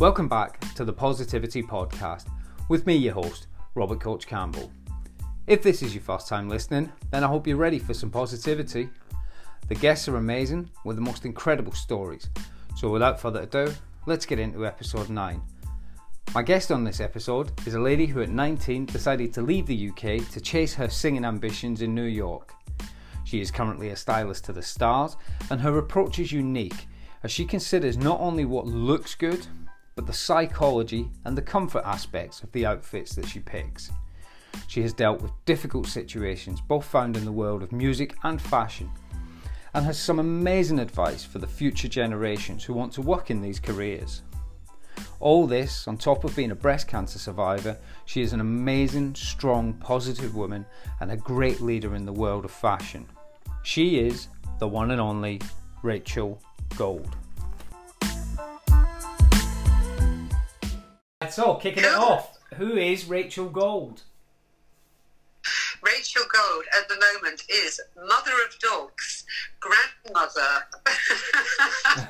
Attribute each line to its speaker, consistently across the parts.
Speaker 1: Welcome back to the Positivity Podcast with me, your host, Robert Coach Campbell. If this is your first time listening, then I hope you're ready for some positivity. The guests are amazing with the most incredible stories. So, without further ado, let's get into episode 9. My guest on this episode is a lady who at 19 decided to leave the UK to chase her singing ambitions in New York. She is currently a stylist to the stars, and her approach is unique as she considers not only what looks good, but the psychology and the comfort aspects of the outfits that she picks. She has dealt with difficult situations, both found in the world of music and fashion, and has some amazing advice for the future generations who want to work in these careers. All this, on top of being a breast cancer survivor, she is an amazing, strong, positive woman and a great leader in the world of fashion. She is the one and only Rachel Gold. So, kicking it off, who is Rachel Gold?
Speaker 2: Rachel Gold at the moment is mother of dogs, grandmother,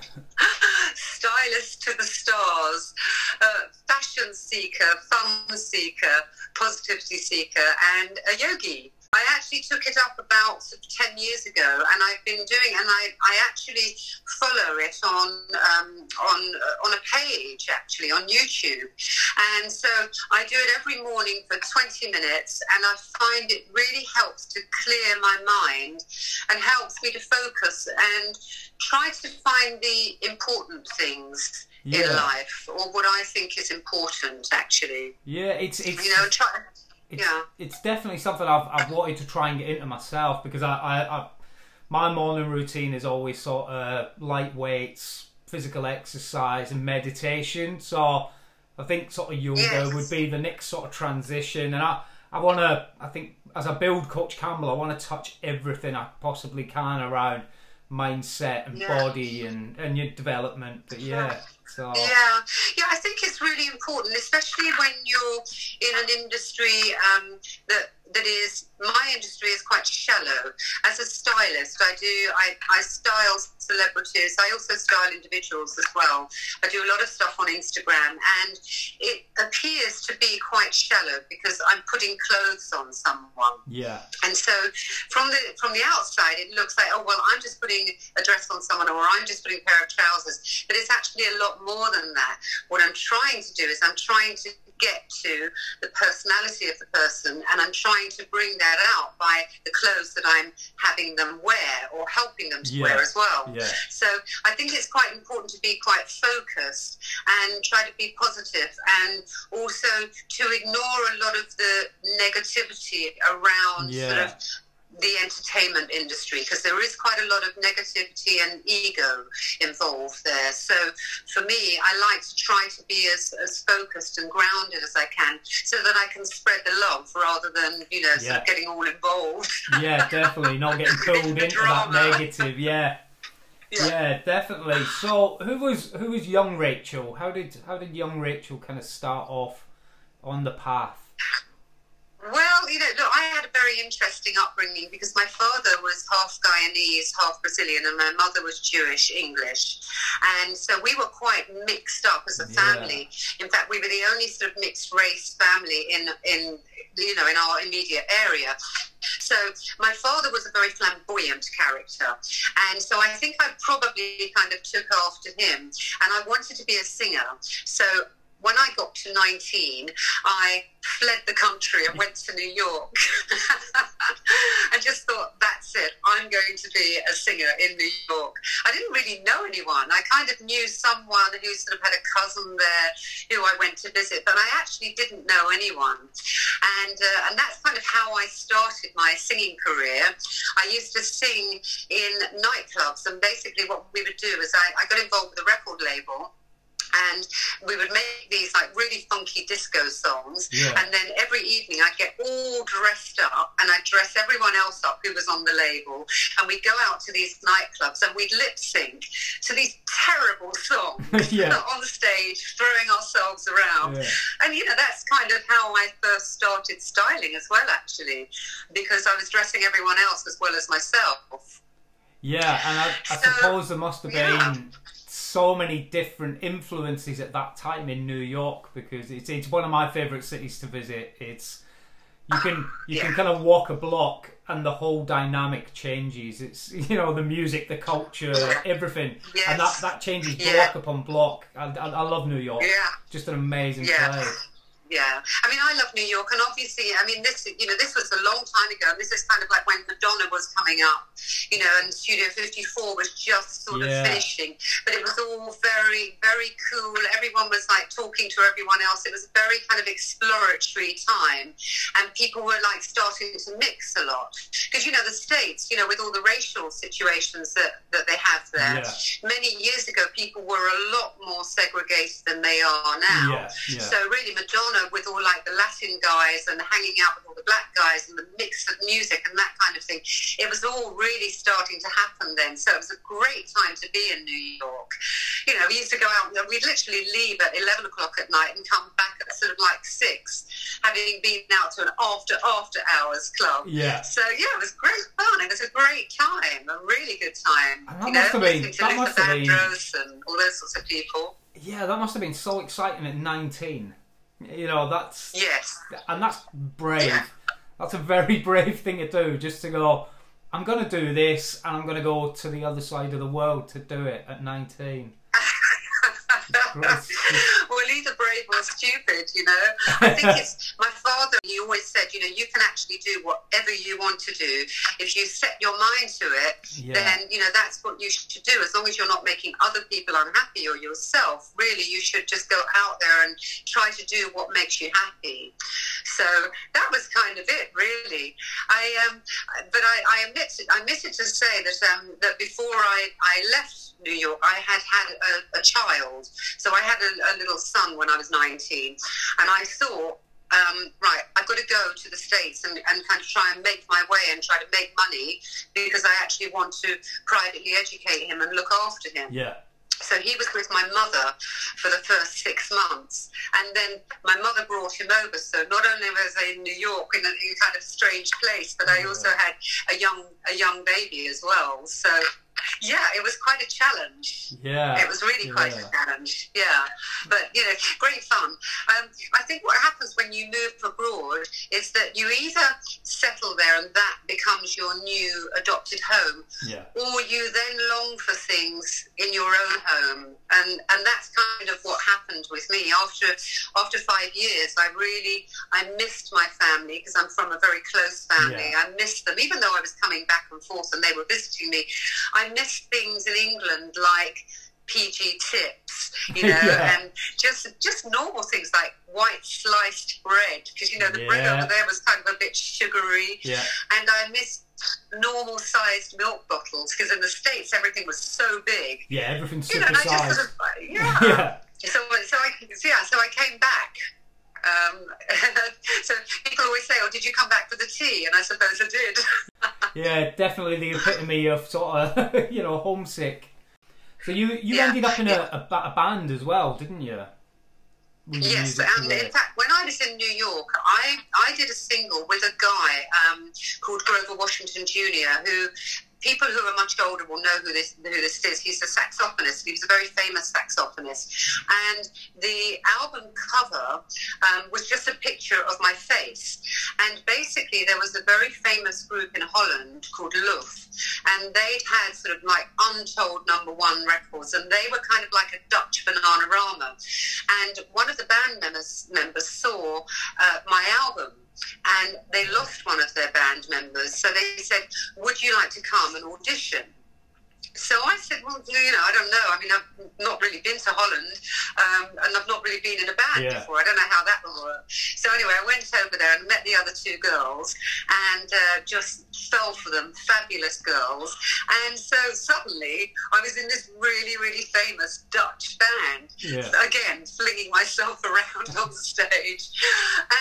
Speaker 2: stylist to the stars, uh, fashion seeker, fun seeker, positivity seeker, and a yogi. I actually took it up about 10 years ago and I've been doing and I, I actually follow it on um, on uh, on a page actually on YouTube and so I do it every morning for 20 minutes and I find it really helps to clear my mind and helps me to focus and try to find the important things yeah. in life or what I think is important actually
Speaker 1: yeah it's it's
Speaker 2: you know try
Speaker 1: it's,
Speaker 2: yeah.
Speaker 1: it's definitely something I've, I've wanted to try and get into myself because I, I, I my morning routine is always sort of light weights, physical exercise, and meditation. So I think sort of yoga yes. would be the next sort of transition, and I I want to I think as I build Coach Campbell, I want to touch everything I possibly can around mindset and yeah. body and and your development. But yeah.
Speaker 2: So yeah, yeah, I think it's really important, especially when you're in an industry um, that that is my industry is quite shallow. As a stylist, I do I, I style celebrities. I also style individuals as well. I do a lot of stuff on Instagram, and it appears to be quite shallow because I'm putting clothes on someone.
Speaker 1: Yeah.
Speaker 2: And so from the from the outside, it looks like oh well, I'm just putting a dress on someone, or I'm just putting a pair of trousers. But it's actually a lot more than that. What I'm trying to do is I'm trying to get to the personality of the person and I'm trying to bring that out by the clothes that I'm having them wear or helping them to yeah. wear as well.
Speaker 1: Yeah.
Speaker 2: So I think it's quite important to be quite focused and try to be positive and also to ignore a lot of the negativity around
Speaker 1: yeah.
Speaker 2: sort of the entertainment industry because there is quite a lot of negativity and ego involved there. So for me, I like to try to be as, as focused and grounded as I can so that I can spread the love rather than, you know, yeah. sort of getting all involved.
Speaker 1: yeah, definitely. Not getting pulled into that negative. Yeah. yeah. Yeah, definitely. So, who was who was young Rachel? How did how did young Rachel kind of start off on the path?
Speaker 2: You know, look, I had a very interesting upbringing because my father was half Guyanese, half Brazilian, and my mother was Jewish English, and so we were quite mixed up as a family. Yeah. In fact, we were the only sort of mixed race family in in you know in our immediate area. So my father was a very flamboyant character, and so I think I probably kind of took after him, and I wanted to be a singer. So when I got to 19, I fled the country and went to New York. I just thought, that's it. I'm going to be a singer in New York. I didn't really know anyone. I kind of knew someone who sort of had a cousin there who I went to visit, but I actually didn't know anyone. And, uh, and that's kind of how I started my singing career. I used to sing in nightclubs, and basically what we would do is I, I got involved with a record label and we would make these like really funky disco songs
Speaker 1: yeah.
Speaker 2: and then every evening I'd get all dressed up and I'd dress everyone else up who was on the label and we'd go out to these nightclubs and we'd lip sync to these terrible songs
Speaker 1: yeah.
Speaker 2: on stage throwing ourselves around
Speaker 1: yeah.
Speaker 2: and you know that's kind of how I first started styling as well actually because I was dressing everyone else as well as myself
Speaker 1: yeah and I, I so, suppose there must have been
Speaker 3: so many different influences at that time in New York because it's it's one of my favorite cities to visit. It's you can you
Speaker 2: Yeah.
Speaker 3: can kind of walk a block and the whole dynamic changes. It's you know the music, the culture, everything, and that that changes
Speaker 2: Yeah.
Speaker 3: block upon block. I, I, I love New York.
Speaker 2: Yeah.
Speaker 3: Just an amazing
Speaker 2: Yeah.
Speaker 3: place.
Speaker 2: Yeah, I mean, I love New York, and obviously, I mean, this, you know, this was a long time ago. This is kind of like when Madonna was coming up, you know, and Studio 54 was just sort
Speaker 3: Yeah.
Speaker 2: of finishing. But it was all very, very cool. Everyone was like talking to everyone else. It was a very kind of exploratory time, and people were like starting to mix a lot because you know the states, you know, with all the racial situations that that they have there.
Speaker 3: Yeah.
Speaker 2: Many years ago, people were a lot more segregated than they are now.
Speaker 3: Yeah.
Speaker 2: So really, Madonna with all like the Latin guys and hanging out with all the black guys and the mix of music and that kind of thing, it was all really starting to happen then. So it was a great time to be in New York. You know, we used to go out. We'd literally leave at eleven o'clock at night and come back at sort of like six, having been out to an after after hours club.
Speaker 3: Yeah.
Speaker 2: So yeah, it was great fun. It was a great time, a really good time.
Speaker 3: And that
Speaker 2: you
Speaker 3: must
Speaker 2: know,
Speaker 3: have been-
Speaker 2: to
Speaker 3: that
Speaker 2: Luther
Speaker 3: must have been-
Speaker 2: and all those sorts of people.
Speaker 3: Yeah, that must have been so exciting at 19. You know, that's
Speaker 2: Yes.
Speaker 3: and that's brave.
Speaker 2: Yeah.
Speaker 3: That's a very brave thing to do, just to go. I'm going to do this, and I'm going to go to the other side of the world to do it at 19.
Speaker 2: well, either brave or stupid, you know. I think it's my father. He always said, you know, you can actually do whatever you want to do if you set your mind to it.
Speaker 3: Yeah.
Speaker 2: Then you know that's what you should do. As long as you're not making other people unhappy or yourself, really, you should just go out there and try to do what makes you happy. So that was kind of it, really. I um, but I, I admit it, I admit it to say that um, that before I, I left New York, I had had a, a child. So I had a, a little son when I was 19, and I thought. Um, right, I've got to go to the States and, and kind of try and make my way and try to make money because I actually want to privately educate him and look after him.
Speaker 3: Yeah.
Speaker 2: So he was with my mother for the first six months, and then my mother brought him over. So not only was I in New York in a, in a kind of strange place, but I also had a young a young baby as well. So yeah, it was quite a challenge.
Speaker 3: Yeah.
Speaker 2: It was really quite a challenge, yeah. But you know, great fun. Um, I think what happens when you move abroad is that you either settle there and that becomes your new adopted home,
Speaker 3: Yeah.
Speaker 2: or you then long for things in your own home, and and that's kind of what happened with me. After after five years, I really I missed my family because I'm from a very close family.
Speaker 3: Yeah.
Speaker 2: I missed them, even though I was coming back and forth and they were visiting me. I missed things in England like PG tips, you know,
Speaker 3: Yeah.
Speaker 2: and just just normal things like white sliced bread because you know the bread over there was kind of a bit sugary,
Speaker 3: Yeah.
Speaker 2: and I miss normal sized milk bottles because in the states everything was so big,
Speaker 3: Yeah. Everything's
Speaker 2: you know, I just sort of yeah.
Speaker 3: yeah.
Speaker 2: So so I yeah so I came back. Um, so people always say, "Oh, did you come back for the tea?" And I suppose I did.
Speaker 3: Yeah. Definitely the epitome of sort of you know homesick. So you you
Speaker 2: Yeah.
Speaker 3: ended up in a, a, a band as well, didn't you?
Speaker 2: Yes, and in fact, when I was in New York, I, I did a single with a guy um, called Grover Washington Jr., who people who are much older will know who this who this is. He's a saxophonist. He was a very famous saxophonist, and the album cover um, was just a picture of my face. And basically, there was a very famous group in Holland called Luv', and they'd had sort of like untold number one records, and they were kind of like a Dutch Bananarama. And one of the band members members saw uh, my album. They lost one of their band members, so they said, "Would you like to come and audition?" So I said, well, you know, I don't know. I mean, I've not really been to Holland, um, and I've not really been in a band
Speaker 3: Yeah.
Speaker 2: before. I don't know how that will work. So anyway, I went over there and met the other two girls, and uh, just fell for them. Fabulous girls. And so suddenly, I was in this really, really famous Dutch band.
Speaker 3: Yeah.
Speaker 2: Again, flinging myself around on stage,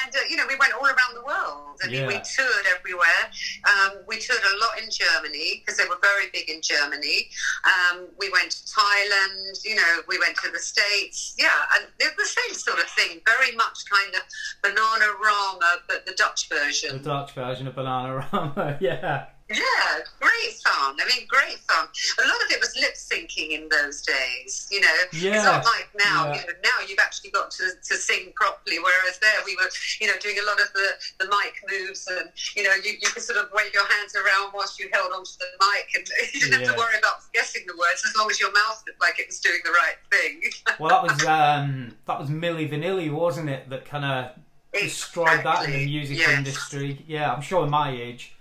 Speaker 2: and uh, you know, we went all around the world. I mean, we toured everywhere. Um, we toured a lot in Germany because they were very big in Germany. Um, we went to Thailand, you know, we went to the States. Yeah, and the same sort of thing, very much kind of Bananarama, but the Dutch version. The.
Speaker 3: Dutch version of Bananarama. yeah.
Speaker 2: Yeah, great fun. I mean, great fun. A lot of it was lip syncing in those days, you know.
Speaker 1: Yeah.
Speaker 2: It's not like now.
Speaker 1: Yeah.
Speaker 2: You know, now you've actually got to, to sing properly, whereas there we were, you know, doing a lot of the, the mic moves and, you know, you, you could sort of wave your hands around whilst you held onto the mic and you didn't have to worry about guessing the words as long as your mouth looked like it was doing the right thing.
Speaker 1: Well, that was um, that was Milli Vanilli, wasn't it? That kind of destroyed that in the music
Speaker 2: yes.
Speaker 1: industry. Yeah, I'm showing my age.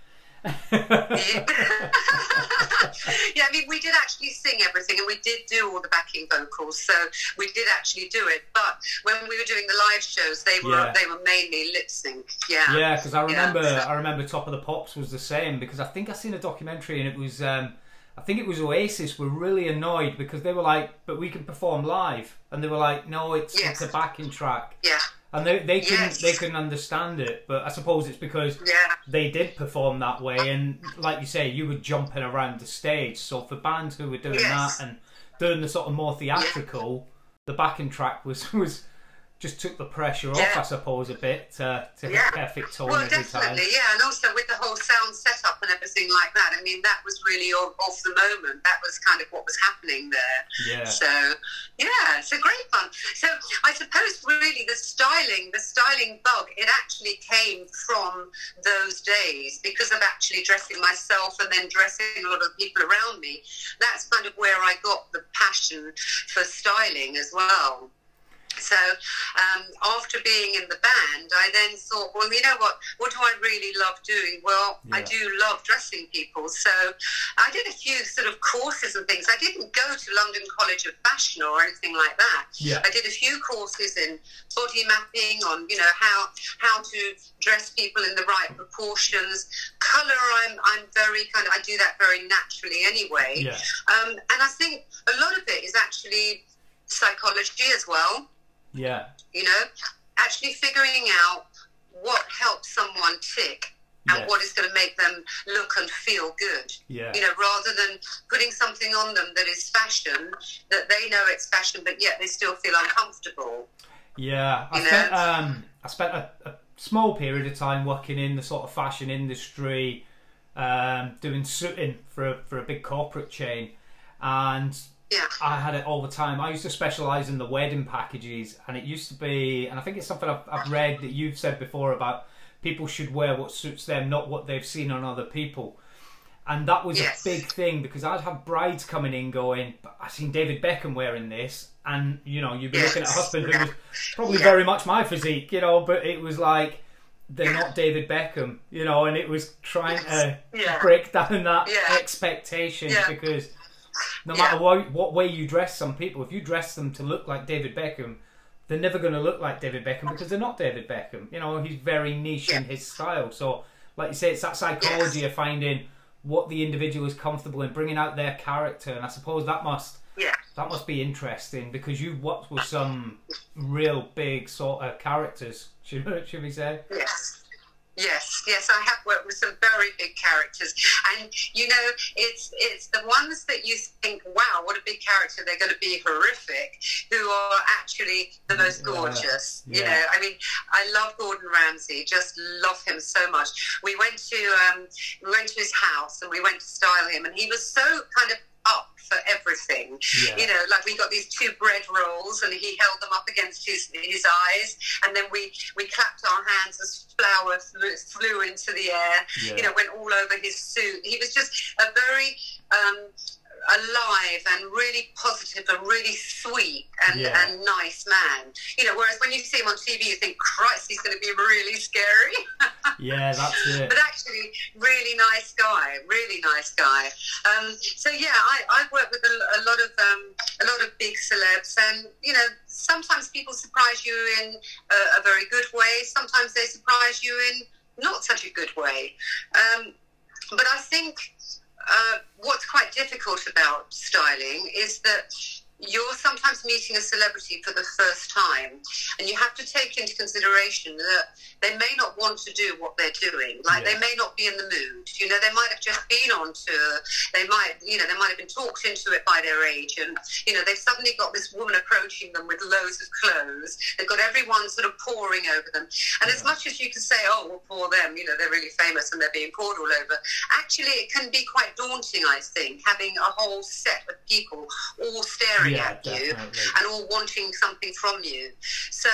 Speaker 2: Yeah, I mean, we did actually sing everything, and we did do all the backing vocals, so we did actually do it. But when we were doing the live shows, they were
Speaker 1: Yeah.
Speaker 2: they were mainly lip sync. Yeah,
Speaker 1: Yeah, because I
Speaker 2: Yeah.
Speaker 1: remember I remember Top of the Pops was the same because I think I seen a documentary and it was um, I think it was Oasis were really annoyed because they were like, but we can perform live, and they were like, no, it's
Speaker 2: Yes.
Speaker 1: it's a backing track,
Speaker 2: yeah,
Speaker 1: and they they couldn't
Speaker 2: Yes.
Speaker 1: they couldn't understand it. But I suppose it's because
Speaker 2: yeah,
Speaker 1: they did perform that way, and like you say, you were jumping around the stage. So for bands who were doing
Speaker 2: Yes.
Speaker 1: that and doing the sort of more theatrical, the backing track was was just took the pressure off,
Speaker 2: Yeah.
Speaker 1: I suppose, a bit to, to
Speaker 2: Yeah.
Speaker 1: perfect tone
Speaker 2: Well,
Speaker 1: every time.
Speaker 2: definitely, yeah, and also with the whole sound setup and everything like that. I mean, that was really off, off the moment. That was kind of what was happening there.
Speaker 1: Yeah.
Speaker 2: So, yeah, so great fun. So, I suppose really the styling, the styling bug, it actually came from those days because of actually dressing myself and then dressing a lot of people around me. That's kind of where I got the passion for styling as well. So um, after being in the band, I then thought, well, you know what? What do I really love doing? Well, I do love dressing people. So I did a few sort of courses and things. I didn't go to London College of Fashion or anything like that.
Speaker 1: Yeah.
Speaker 2: I did a few courses in body mapping on, you know, how how to dress people in the right proportions. Color, I'm I'm very kind of I do that very naturally anyway.
Speaker 1: Yeah.
Speaker 2: Um, and I think a lot of it is actually psychology as well
Speaker 1: Yeah.
Speaker 2: you know, actually figuring out what helps someone tick and
Speaker 1: Yes.
Speaker 2: what is going to make them look and feel good.
Speaker 1: Yeah.
Speaker 2: You know, rather than putting something on them that is fashion, that they know it's fashion, but yet they still feel uncomfortable.
Speaker 1: Yeah, I spent um, I spent a, a small period of time working in the sort of fashion industry, um, doing suiting for a, for a big corporate chain, and
Speaker 2: Yeah.
Speaker 1: I had it all the time. I used to specialize in the wedding packages, and it used to be, and I think it's something I've, I've read that you've said before about people should wear what suits them, not what they've seen on other people. And that was
Speaker 2: Yes.
Speaker 1: a big thing because I'd have brides coming in going, I've seen David Beckham wearing this, and you know, you'd be looking at a
Speaker 2: Yes.
Speaker 1: husband who was probably
Speaker 2: Yeah.
Speaker 1: very much my physique, you know, but it was like they're not David Beckham, you know, and it was trying to
Speaker 2: Yeah.
Speaker 1: break down that
Speaker 2: Yeah.
Speaker 1: expectation
Speaker 2: Yeah.
Speaker 1: because no
Speaker 2: Yeah.
Speaker 1: matter what, what way you dress some people, if you dress them to look like David Beckham, they're never going to look like David Beckham because they're not David Beckham. You know, he's very niche in his style. So, like you say, it's that psychology of finding what the individual is comfortable in, bringing out their character, and I suppose that must
Speaker 2: Yeah.
Speaker 1: that must be interesting because you've worked with some real big sort of characters. Should, should we say?
Speaker 2: Yes. Yes, yes, I have worked with some very big characters, and you know, it's it's the ones that you think, wow, what a big character! They're going to be horrific, who are actually the most
Speaker 1: Yeah,
Speaker 2: gorgeous. You know, I mean, I love Gordon Ramsay, just love him so much. We went to um, we went to his house and we went to style him, and he was so kind of up for everything.
Speaker 1: Yeah.
Speaker 2: You know, like we got these two bread rolls, and he held them up against his his eyes, and then we we clapped our hands as flour flew, flew into the air.
Speaker 1: Yeah.
Speaker 2: You know, went all over his suit. He was just a very um, alive and really positive and really sweet and,
Speaker 1: Yeah.
Speaker 2: and nice man. You know, whereas when you see him on TV, you think, Christ, he's going to be really scary.
Speaker 1: Yeah, that's it.
Speaker 2: but actually, really nice guy, really nice guy. Um, so yeah, I, I've worked with a, a lot of um, a lot of big celebs, and you know, sometimes people surprise you in a, a very good way. Sometimes they surprise you in not such a good way. Um, but I think uh, what's quite difficult about styling is that you're sometimes meeting a celebrity for the first time, and you have to take into consideration that they may not want to do what they're doing. Like
Speaker 1: Yeah.
Speaker 2: they may not be in the mood. You know, they might have just been on tour. They might, you know, they might have been talked into it by their agent. You know, they've suddenly got this woman approaching them with loads of clothes. They've got everyone sort of pouring over them. And as much as you can say, oh, well, poor them, you know, they're really famous and they're being poured all over, actually it can be quite daunting, I think, having a whole set of people all staring
Speaker 1: Yeah,
Speaker 2: at you and all wanting something from you. So,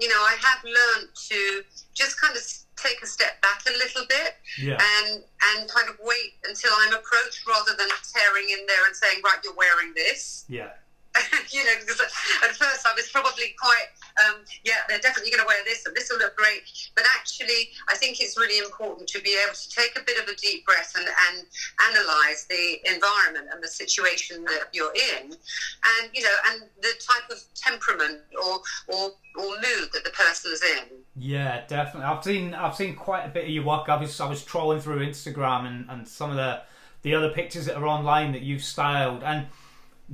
Speaker 2: you know, I have learned to just kind of take a step back a little bit
Speaker 1: Yeah.
Speaker 2: and and kind of wait until I'm approached rather than tearing in there and saying, right, you're wearing this.
Speaker 1: Yeah.
Speaker 2: you know, because at first I was probably quite, um, yeah, they're definitely going to wear this and this will look great. But actually, I think it's really important to be able to take a bit of a deep breath and, and analyze the environment and the situation that you're in, and you know, and the type of temperament or or, or mood that the person's in.
Speaker 1: Yeah, definitely. I've seen I've seen quite a bit of your work. I was I was trolling through Instagram and, and some of the the other pictures that are online that you've styled and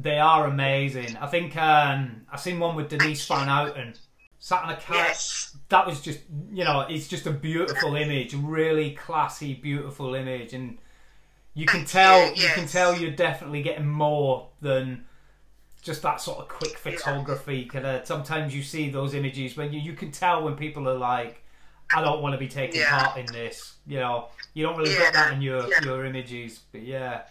Speaker 1: they are amazing. I think um I seen one with Denise Van Outen sat on a couch.
Speaker 2: Yes.
Speaker 1: That was just you know, it's just a beautiful image, really classy, beautiful image and you can tell
Speaker 2: you,
Speaker 1: you can tell you're definitely getting more than just that sort of quick photography. Kind of sometimes you see those images when you you can tell when people are like, I don't want to be taking
Speaker 2: Yeah.
Speaker 1: part in this. You know, you don't really
Speaker 2: Yeah,
Speaker 1: get that in your
Speaker 2: yeah.
Speaker 1: your images, but yeah,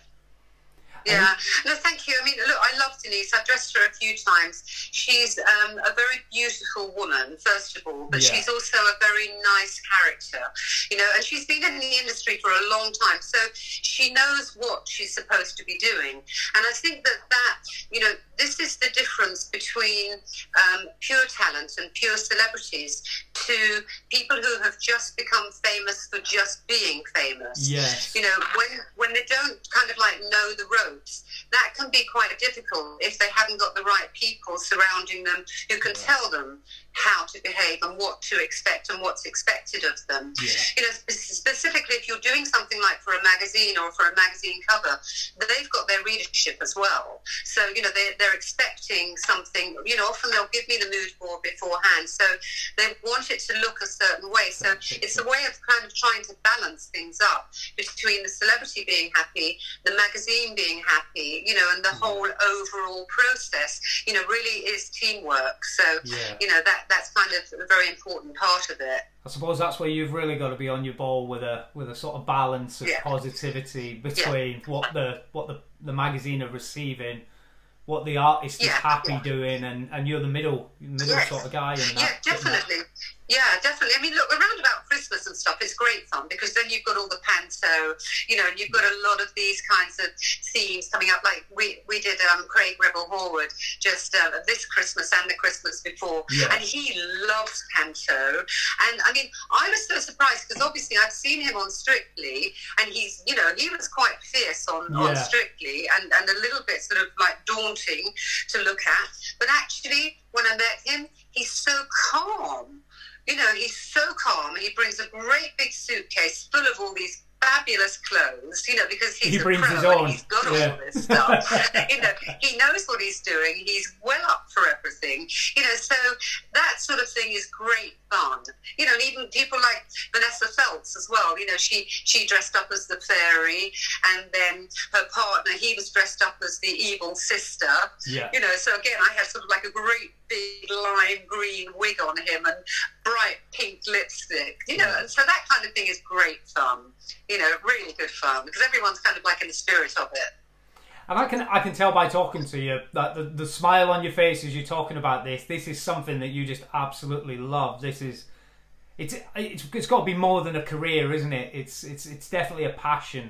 Speaker 2: Yeah, no, thank you. I mean, look, I love Denise. I've dressed her a few times. She's um, a very beautiful woman, first of all, but
Speaker 1: Yeah.
Speaker 2: she's also a very nice character, you know, and she's been in the industry for a long time, so she knows what she's supposed to be doing. And I think that that, you know, this is the difference between um, pure talent and pure celebrities to people who have just become famous for just being famous
Speaker 1: yes,
Speaker 2: you know when when they don't kind of like know the that can be quite difficult if they haven't got the right people surrounding them who can
Speaker 1: Yeah.
Speaker 2: tell them how to behave and what to expect and what's expected of them.
Speaker 1: Yeah,
Speaker 2: you know specifically if you're doing something like for a magazine or for a magazine cover they've got their readership as well. So you know they're, they're expecting something you know often they'll give me the mood board beforehand. So they want it to look a certain way. So it's a way of kind of trying to balance things up between the celebrity being happy the magazine being happy you know and the mm-hmm. whole overall process you know really is teamwork so
Speaker 1: yeah.
Speaker 2: you know that that's kind of a very important part of it
Speaker 1: I suppose that's where you've really got to be on your ball with a with a sort of balance of
Speaker 2: Yeah.
Speaker 1: positivity between what the what the the magazine are receiving, what the artist is happy
Speaker 2: yeah.
Speaker 1: doing, and and you're the middle middle
Speaker 2: Yes.
Speaker 1: sort of guy in that.
Speaker 2: Yeah, definitely. Yeah, definitely. I mean, look, around about Christmas and stuff, it's great fun because then you've got all the panto, you know, and you've got a lot of these kinds of themes coming up. Like we we did um, Craig Revel Horwood just uh, this Christmas and the Christmas before,
Speaker 1: Yeah.
Speaker 2: and he loves panto. And I mean, I was so surprised because obviously I'd seen him on Strictly, and he's, you know, he was quite fierce on, on Strictly and, and a little bit sort of like daunting to look at. But actually, when I met him, he's so calm. You know, he's so calm. And he brings a great big suitcase full of all these fabulous clothes, you know, because he's
Speaker 1: He
Speaker 2: a
Speaker 1: brings
Speaker 2: pro
Speaker 1: his
Speaker 2: and
Speaker 1: own,
Speaker 2: he's got
Speaker 1: yeah.
Speaker 2: all this stuff. you know, he knows what he's doing. He's well up for everything. You know, so that sort of thing is great fun. You know, and even people like Vanessa Feltz as well. You know, she she dressed up as the fairy, and then her partner he was dressed up as the evil sister.
Speaker 1: Yeah,
Speaker 2: You know, so again, I had sort of like a great big lime green wig on him and bright pink lipstick. You know, and so that kind of thing is great fun. You know, really good fun because everyone's kind of like in the spirit of it.
Speaker 1: and I can I can tell by talking to you that the, the smile on your face as you're talking about this. This is something that you just absolutely love. This is. It's, it's it's got to be more than a career, isn't it? It's it's it's definitely a passion.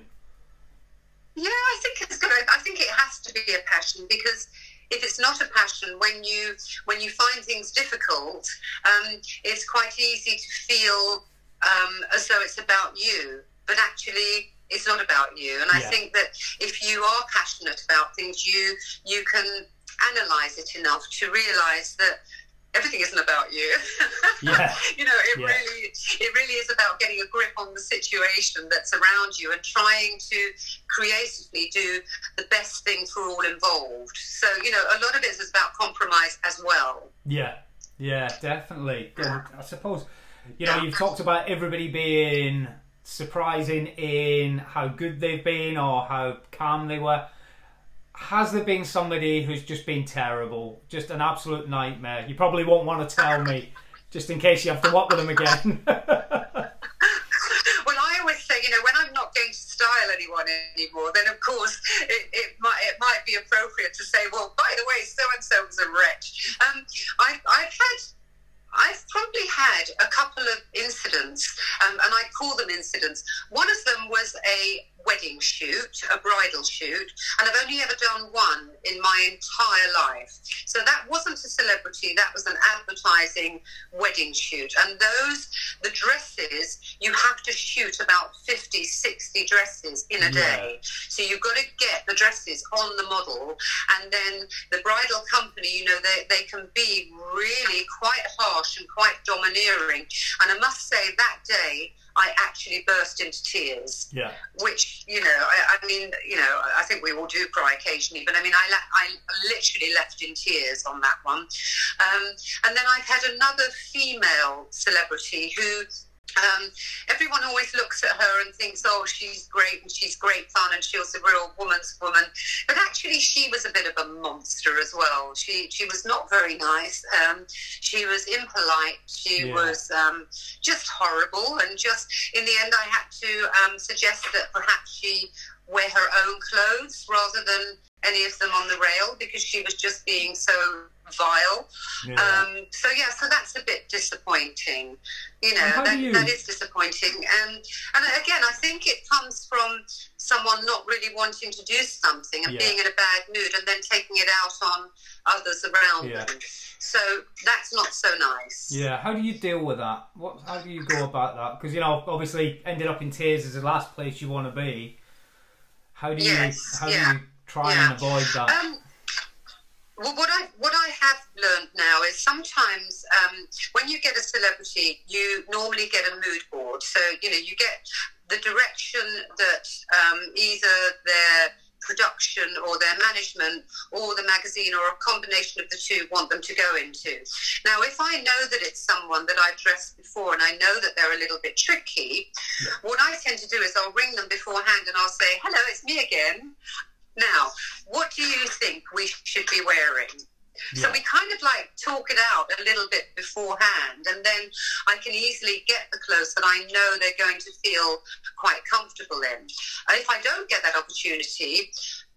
Speaker 2: Yeah, I think it's good. I think it has to be a passion because if it's not a passion, when you when you find things difficult, um, it's quite easy to feel um, as though it's about you, but actually it's not about you. And I think that if you are passionate about things, you you can analyze it enough to realize that everything isn't about you.
Speaker 1: Yeah.
Speaker 2: you know, it
Speaker 1: Yeah.
Speaker 2: really it really is about getting a grip on the situation that's around you and trying to creatively do the best thing for all involved. So, you know, a lot of it is about compromise as well.
Speaker 1: Yeah, yeah, definitely. Yeah, I suppose you know you've talked about everybody being surprising in how good they've been or how calm they were. Has there been somebody who's just been terrible, just an absolute nightmare? You probably won't want to tell me, just in case you have to work with them again.
Speaker 2: Well, I always say, you know, when I'm not going to style anyone anymore, then of course it, it might it might be appropriate to say, well, by the way, so and so was a wretch. Um, I've I've had. I've probably had a couple of incidents, um, and I call them incidents. One of them was a wedding shoot, a bridal shoot, and I've only ever done one in my entire life. So that wasn't a celebrity, that was an advertising wedding shoot. And those, the dresses, you have to shoot about 50, 60 dresses in a
Speaker 1: Yeah.
Speaker 2: day. So you've got to get the dresses on the model, and then the bridal company, you know, they, they can be really quite harsh and quite domineering. And I must say, that day, I actually burst into tears.
Speaker 1: Yeah,
Speaker 2: which you know I, I mean you know I think we all do cry occasionally but I mean I, I literally left in tears on that one. Um, and then I've had another female celebrity who um, everyone always looks at her and thinks oh she's great and she's great fun and she was a real woman's woman. But actually she was a bit of a monster as well. She she was not very nice. Um, she was impolite. She
Speaker 1: Yeah.
Speaker 2: was um, just horrible. And just in the end i had to um, suggest that perhaps she wear her own clothes rather than any of them on the rail because she was just being so vile
Speaker 1: yeah.
Speaker 2: um, so yeah so that's a bit disappointing you know
Speaker 1: And how do
Speaker 2: that,
Speaker 1: you-
Speaker 2: that is disappointing and and again i think it comes from someone not really wanting to do something and
Speaker 1: Yeah.
Speaker 2: being in a bad mood and then taking it out on others around
Speaker 1: Yeah.
Speaker 2: them so that's not so nice
Speaker 1: Yeah, how do you deal with that? What? How do you go about that? Because you know, obviously, ended up in tears is the last place you want to be. How do you?
Speaker 2: Yes,
Speaker 1: how do you try and avoid that?
Speaker 2: Um, well, what I what I have learned now is sometimes um, when you get a celebrity, you normally get a mood board. So you know you get the direction that um, either their production or their management or the magazine or a combination of the two want them to go into. Now, if I know that it's someone that I've dressed before and I know that they're a little bit tricky, what I tend to do is I'll ring them beforehand and I'll say, "Hello, it's me again." Now, what do you think we should be wearing? So we kind of like talk it out a little bit beforehand, and then I can easily get the clothes that I know they're going to feel quite comfortable in. And if I don't get that opportunity,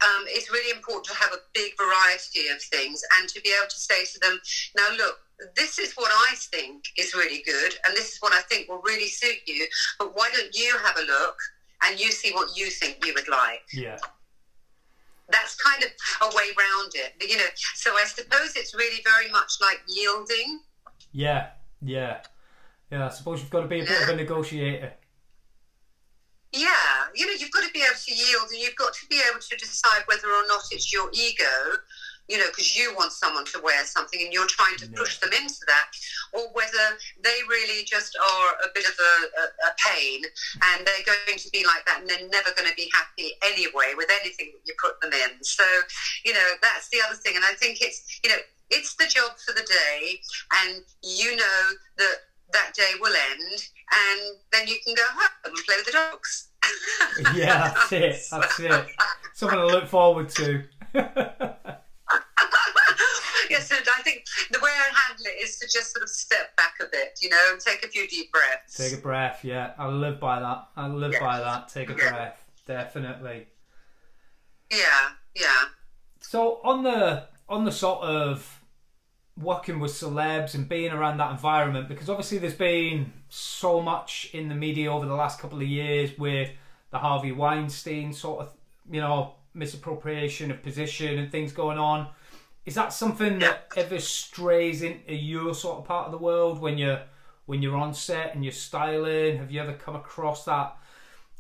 Speaker 2: um, it's really important to have a big variety of things and to be able to say to them, now look, this is what I think is really good, and this is what I think will really suit you, but why don't you have a look and you see what you think you would like?
Speaker 1: yeah,
Speaker 2: that's kind of a way round it. You know, so I suppose it's really very much like yielding.
Speaker 1: yeah, yeah, yeah. I suppose you've got to be a bit of a negotiator.
Speaker 2: Yeah, you know, you've got to be able to yield, and you've got to be able to decide whether or not it's your ego. You know, because you want someone to wear something and you're trying to push them into that, or whether they really just are a bit of a, a, a pain and they're going to be like that and they're never going to be happy anyway with anything that you put them in. So, you know, that's the other thing. And I think it's, you know, it's the job for the day, and you know that that day will end, and then you can go home and play with the dogs.
Speaker 1: Yeah, that's it. That's it. Something to look forward to.
Speaker 2: yes, and I think the way I handle it is to just sort of step back a bit, you know, and take a few deep breaths.
Speaker 1: Take a breath. Yeah, I live by that. I live
Speaker 2: Yeah.
Speaker 1: by that. Take a
Speaker 2: Yeah.
Speaker 1: breath. Definitely.
Speaker 2: yeah, yeah.
Speaker 1: So on the on the sort of working with celebs and being around that environment, because obviously there's been so much in the media over the last couple of years with the Harvey Weinstein sort of, you know, misappropriation of position and things going on. Is that something that ever strays into your sort of part of the world when you're when you're on set and you're styling? Have you ever come across that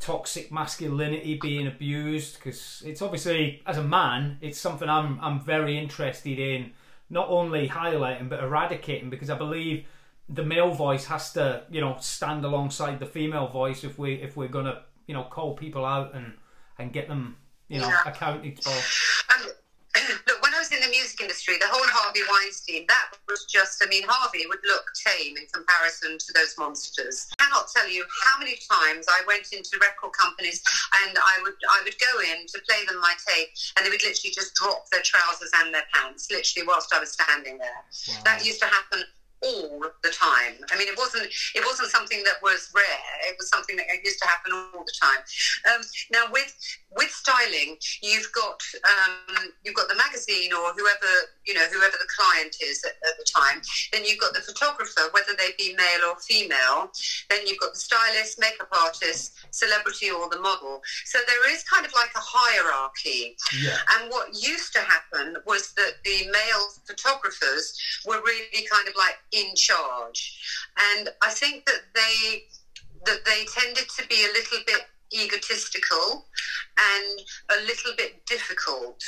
Speaker 1: toxic masculinity being abused because it's obviously as a man it's something I'm I'm very interested in not only highlighting but eradicating because I believe the male voice has to you know stand alongside the female voice if we if we're gonna you know call people out and and get them you know
Speaker 2: Yeah.
Speaker 1: accounted for.
Speaker 2: Um, look, when I was in the music industry, the whole Harvey Weinstein, that was just, I mean, Harvey would look tame in comparison to those monsters. I cannot tell you how many times I went into record companies and I would I would go in to play them my tape and they would literally just drop their trousers and their pants, literally whilst I was standing there. That used to happen all the time. I mean, it wasn't it wasn't something that was rare. It was something that used to happen all the time. Um, now, with with styling, you've got um, you've got the magazine or whoever you know whoever the client is at, at the time. Then you've got the photographer, whether they be male or female. Then you've got the stylist, makeup artist, celebrity, or the model. So there is kind of like a hierarchy.
Speaker 1: Yeah.
Speaker 2: And what used to happen was that the male photographers were really kind of like in charge. And I think that they that they tended to be a little bit egotistical and a little bit difficult.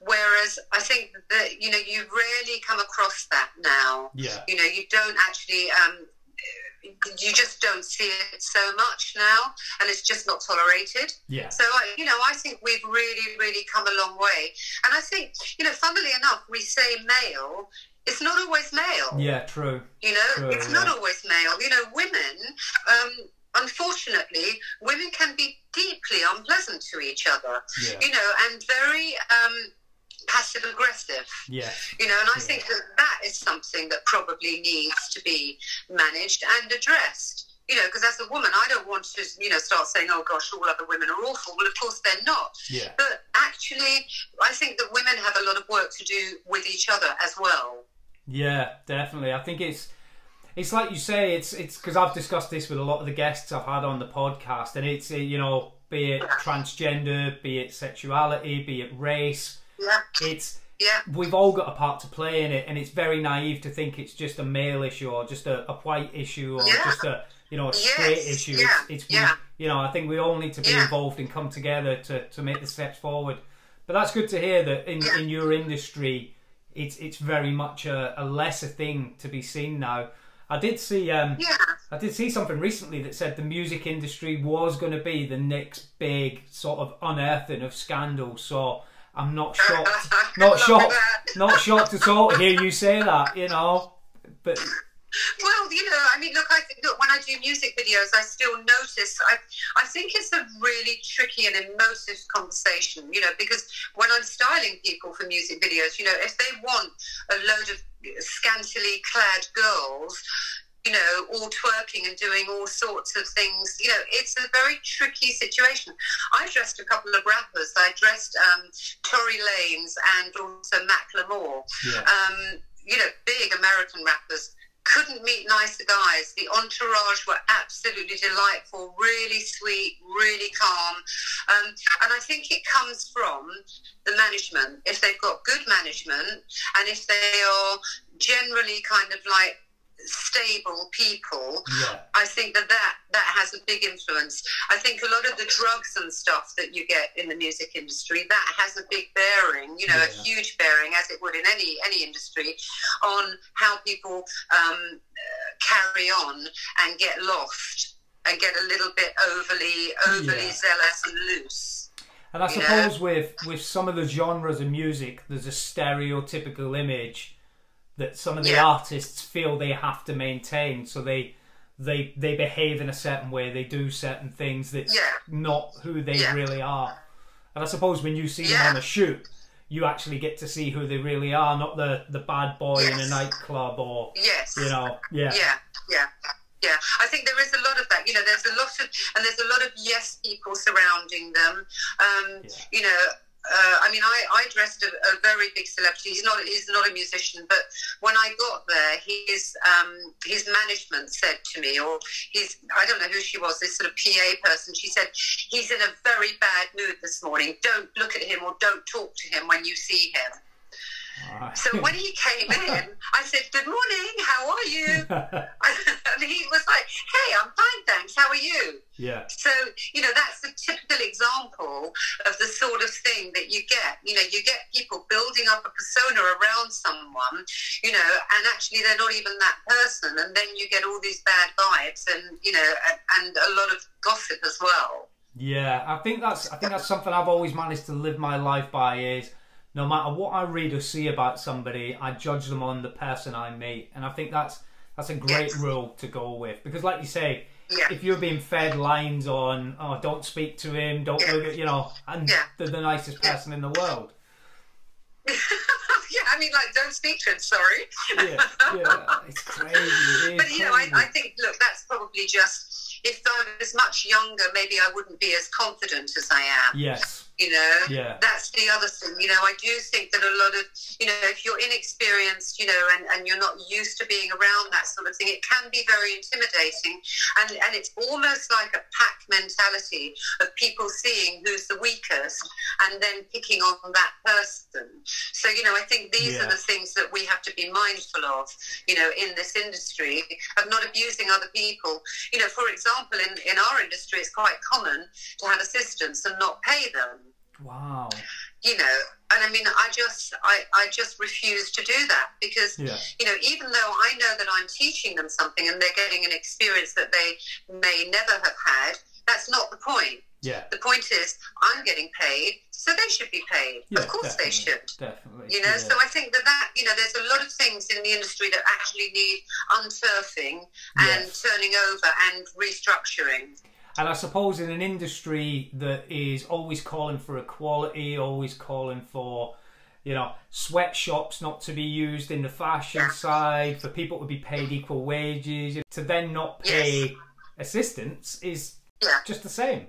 Speaker 2: Whereas I think that you know you rarely come across that now.
Speaker 1: Yeah.
Speaker 2: You know you don't actually. Um, you just don't see it so much now, and it's just not tolerated.
Speaker 1: Yeah.
Speaker 2: So, I, you know, I think we've really, really come a long way. And I think, you know, funnily enough, we say male, it's not always male.
Speaker 1: Yeah. True.
Speaker 2: You know,
Speaker 1: True,
Speaker 2: it's not always male. You know, women, um, unfortunately, women can be deeply unpleasant to each other,
Speaker 1: Yeah.
Speaker 2: you know, and very um, passive aggressive.
Speaker 1: Yeah.
Speaker 2: You know, and I
Speaker 1: Yeah.
Speaker 2: think that that is something that probably needs to be managed and addressed. You know, because as a woman, I don't want to, you know, start saying, "Oh gosh, all other women are awful." Well, of course they're not.
Speaker 1: Yeah.
Speaker 2: But actually, I think that women have a lot of work to do with each other as well.
Speaker 1: Yeah, definitely. I think it's it's like you say. It's it's because I've discussed this with a lot of the guests I've had on the podcast, and it's you know, be it transgender, be it sexuality, be it race.
Speaker 2: Yeah,
Speaker 1: It's
Speaker 2: yeah,
Speaker 1: we've all got a part to play in it, and it's very naive to think it's just a male issue or just a, a white issue or
Speaker 2: Yeah.
Speaker 1: just a you know a straight
Speaker 2: Yes,
Speaker 1: issue.
Speaker 2: yeah,
Speaker 1: It's, it's
Speaker 2: yeah.
Speaker 1: we, you know I think we all need to be
Speaker 2: Yeah.
Speaker 1: involved and come together to, to make the steps forward. But that's good to hear that in, in your industry, it's it's very much a, a lesser thing to be seen now. I did see um,
Speaker 2: yeah.
Speaker 1: I did see something recently that said the music industry was going to be the next big sort of unearthing of scandal. So I'm not shocked, not shocked, not shocked at all to hear you say that. You know, but
Speaker 2: Well, you know, I mean, look, I think look when I do music videos, I still notice. I I think it's a really tricky and emotive conversation, you know, because when I'm styling people for music videos, you know, if they want a load of scantily clad girls. You know, all twerking and doing all sorts of things. You know, it's a very tricky situation. I dressed a couple of rappers. I dressed um, Tory Lanez and also Macklemore
Speaker 1: yeah,
Speaker 2: um, you know, big American rappers couldn't meet nicer guys. The entourage were absolutely delightful, really sweet, really calm. Um, and I think it comes from the management. If they've got good management and if they are generally kind of like stable people,
Speaker 1: yeah,
Speaker 2: I think that, that that has a big influence. I think a lot of the drugs and stuff that you get in the music industry that has a big bearing, you know, a huge bearing, as it would in any any industry, on how people um, carry on and get lost and get a little bit overly overly
Speaker 1: Yeah.
Speaker 2: zealous and loose.
Speaker 1: and I
Speaker 2: know?
Speaker 1: suppose with with some of the genres of music, there's a stereotypical image that some of the
Speaker 2: Yeah.
Speaker 1: artists feel they have to maintain, so they. They, they behave in a certain way. They do certain things that's
Speaker 2: Yeah.
Speaker 1: not who they
Speaker 2: Yeah.
Speaker 1: really are. And I suppose when you see them on a shoot, you actually get to see who they really are, not the, the bad boy in a nightclub or
Speaker 2: Yes.
Speaker 1: you know, yeah,
Speaker 2: Yeah, yeah, yeah. I think there is a lot of that. You know, there's a lot of, and there's a lot of yes people surrounding them. Um. You know, uh, I mean, I, I dressed a, a very big celebrity. He's not he's not a musician, but when I got there, his um, his management said to me, or his I don't know who she was, this sort of PA person. She said he's in a very bad mood this morning. Don't look at him or don't talk to him when you see him. Right. So when he came in, I said, "Good morning. How are you?" and he was like, "Hey, I'm fine, thanks. How are you?"
Speaker 1: Yeah.
Speaker 2: So you know that's the typical example of the sort of thing that you get. You know, you get people building up a persona around someone, you know, and actually they're not even that person, and then you get all these bad vibes, and you know, and, and a lot of gossip as well.
Speaker 1: Yeah, I think that's I think that's something I've always managed to live my life by is no matter what I read or see about somebody, I judge them on the person I meet, and I think that's that's a great yes. rule to go with because, like you say, yeah. if you're being fed lines on oh don't speak to him, don't yeah. look at you know, and yeah. they're the nicest person in the world.
Speaker 2: yeah, I mean, like, don't speak to him. Sorry.
Speaker 1: yeah, yeah, it's crazy. It
Speaker 2: but you know, I, I think look, that's probably just if I was much younger, maybe I wouldn't be as confident as I am.
Speaker 1: Yes.
Speaker 2: You know,
Speaker 1: yeah.
Speaker 2: that's the other thing. You know, I do think that a lot of, you know, if you're inexperienced, you know, and, and you're not used to being around that sort of thing, it can be very intimidating. And, and it's almost like a pack mentality of people seeing who's the weakest and then picking on that person. So, you know, I think these yeah. are the things that we have to be mindful of, you know, in this industry of not abusing other people. You know, for example, in, in our industry, it's quite common to have assistants and not pay them.
Speaker 1: Wow.
Speaker 2: You know, and I mean, I just, I, I just refuse to do that because,
Speaker 1: yeah.
Speaker 2: you know, even though I know that I'm teaching them something and they're getting an experience that they may never have had, that's not the point.
Speaker 1: Yeah.
Speaker 2: The point is, I'm getting paid, so they should be paid.
Speaker 1: Yeah,
Speaker 2: of course they should.
Speaker 1: Definitely.
Speaker 2: You know,
Speaker 1: yeah.
Speaker 2: so I think that that, you know, there's a lot of things in the industry that actually need unturfing and
Speaker 1: yes.
Speaker 2: turning over and restructuring.
Speaker 1: And I suppose in an industry that is always calling for equality, always calling for, you know, sweatshops not to be used in the fashion side, for people to be paid equal wages, to then not pay
Speaker 2: yes.
Speaker 1: assistants is
Speaker 2: yeah.
Speaker 1: just the same.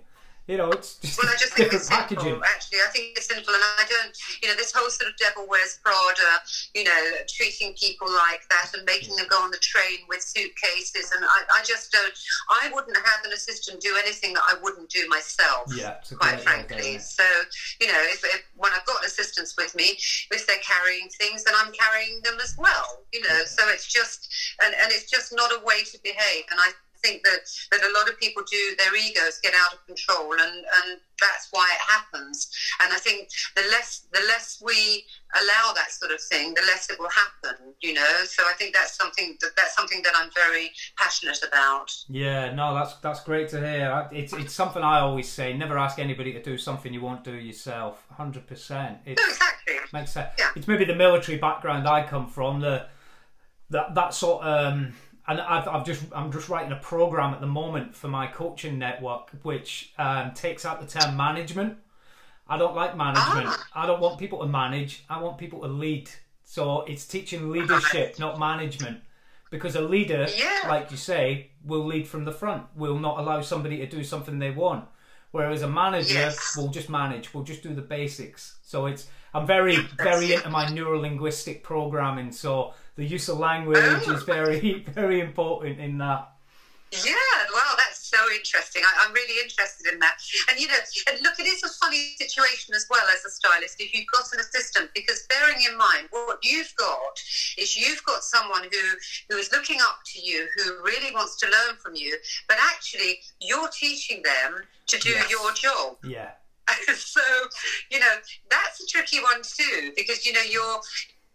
Speaker 1: You know, it's just
Speaker 2: well, I just
Speaker 1: different
Speaker 2: think it's
Speaker 1: packaging.
Speaker 2: Simple, actually, I think it's simple, and I don't, you know, this whole sort of devil wears Prada, you know, treating people like that and making them go on the train with suitcases, and I, I just don't. I wouldn't have an assistant do anything that I wouldn't do myself.
Speaker 1: Yeah,
Speaker 2: quite frankly. So, you know, if, if, when I've got assistants with me, if they're carrying things, then I'm carrying them as well. You know, yeah. so it's just, and, and it's just not a way to behave, and I think that, that a lot of people do, their egos get out of control and, and that's why it happens. And I think the less, the less we allow that sort of thing, the less it will happen, you know? So I think that's something that, that's something that I'm very passionate about.
Speaker 1: Yeah, no, that's, that's great to hear. It's, it's something I always say, never ask anybody to do something you won't do yourself. 100%. It's,
Speaker 2: no, exactly.
Speaker 1: Makes sense.
Speaker 2: Yeah.
Speaker 1: It's maybe the military background I come from, the, that, that sort of, um, and I've, I've just I'm just writing a program at the moment for my coaching network, which um, takes out the term management. I don't like management. Ah. I don't want people to manage. I want people to lead. So it's teaching leadership, not management. Because a leader,
Speaker 2: yeah.
Speaker 1: like you say, will lead from the front. Will not allow somebody to do something they want. Whereas a manager
Speaker 2: yes.
Speaker 1: will just manage. We'll just do the basics. So it's I'm very very into my neuro linguistic programming. So the use of language oh. is very, very important in that.
Speaker 2: Yeah, well, that's so interesting. I, am really interested in that. And you know, and look, it is a funny situation as well as a stylist if you've got an assistant, because bearing in mind what you've got is you've got someone who who is looking up to you, who really wants to learn from you, but actually you're teaching them to do
Speaker 1: yes.
Speaker 2: your job.
Speaker 1: Yeah.
Speaker 2: so you know that's a tricky one too because you know you're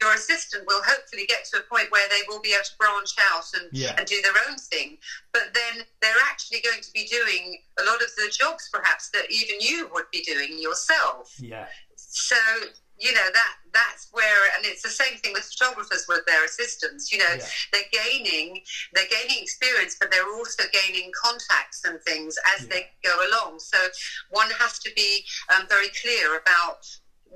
Speaker 2: your assistant will hopefully get to a point where they will be able to branch out and,
Speaker 1: yeah.
Speaker 2: and do their own thing. But then they're actually going to be doing a lot of the jobs perhaps that even you would be doing yourself.
Speaker 1: Yeah.
Speaker 2: So you know that that's where and it's the same thing with photographers with their assistants you know
Speaker 1: yeah.
Speaker 2: they're gaining they're gaining experience but they're also gaining contacts and things as
Speaker 1: yeah.
Speaker 2: they go along so one has to be um, very clear about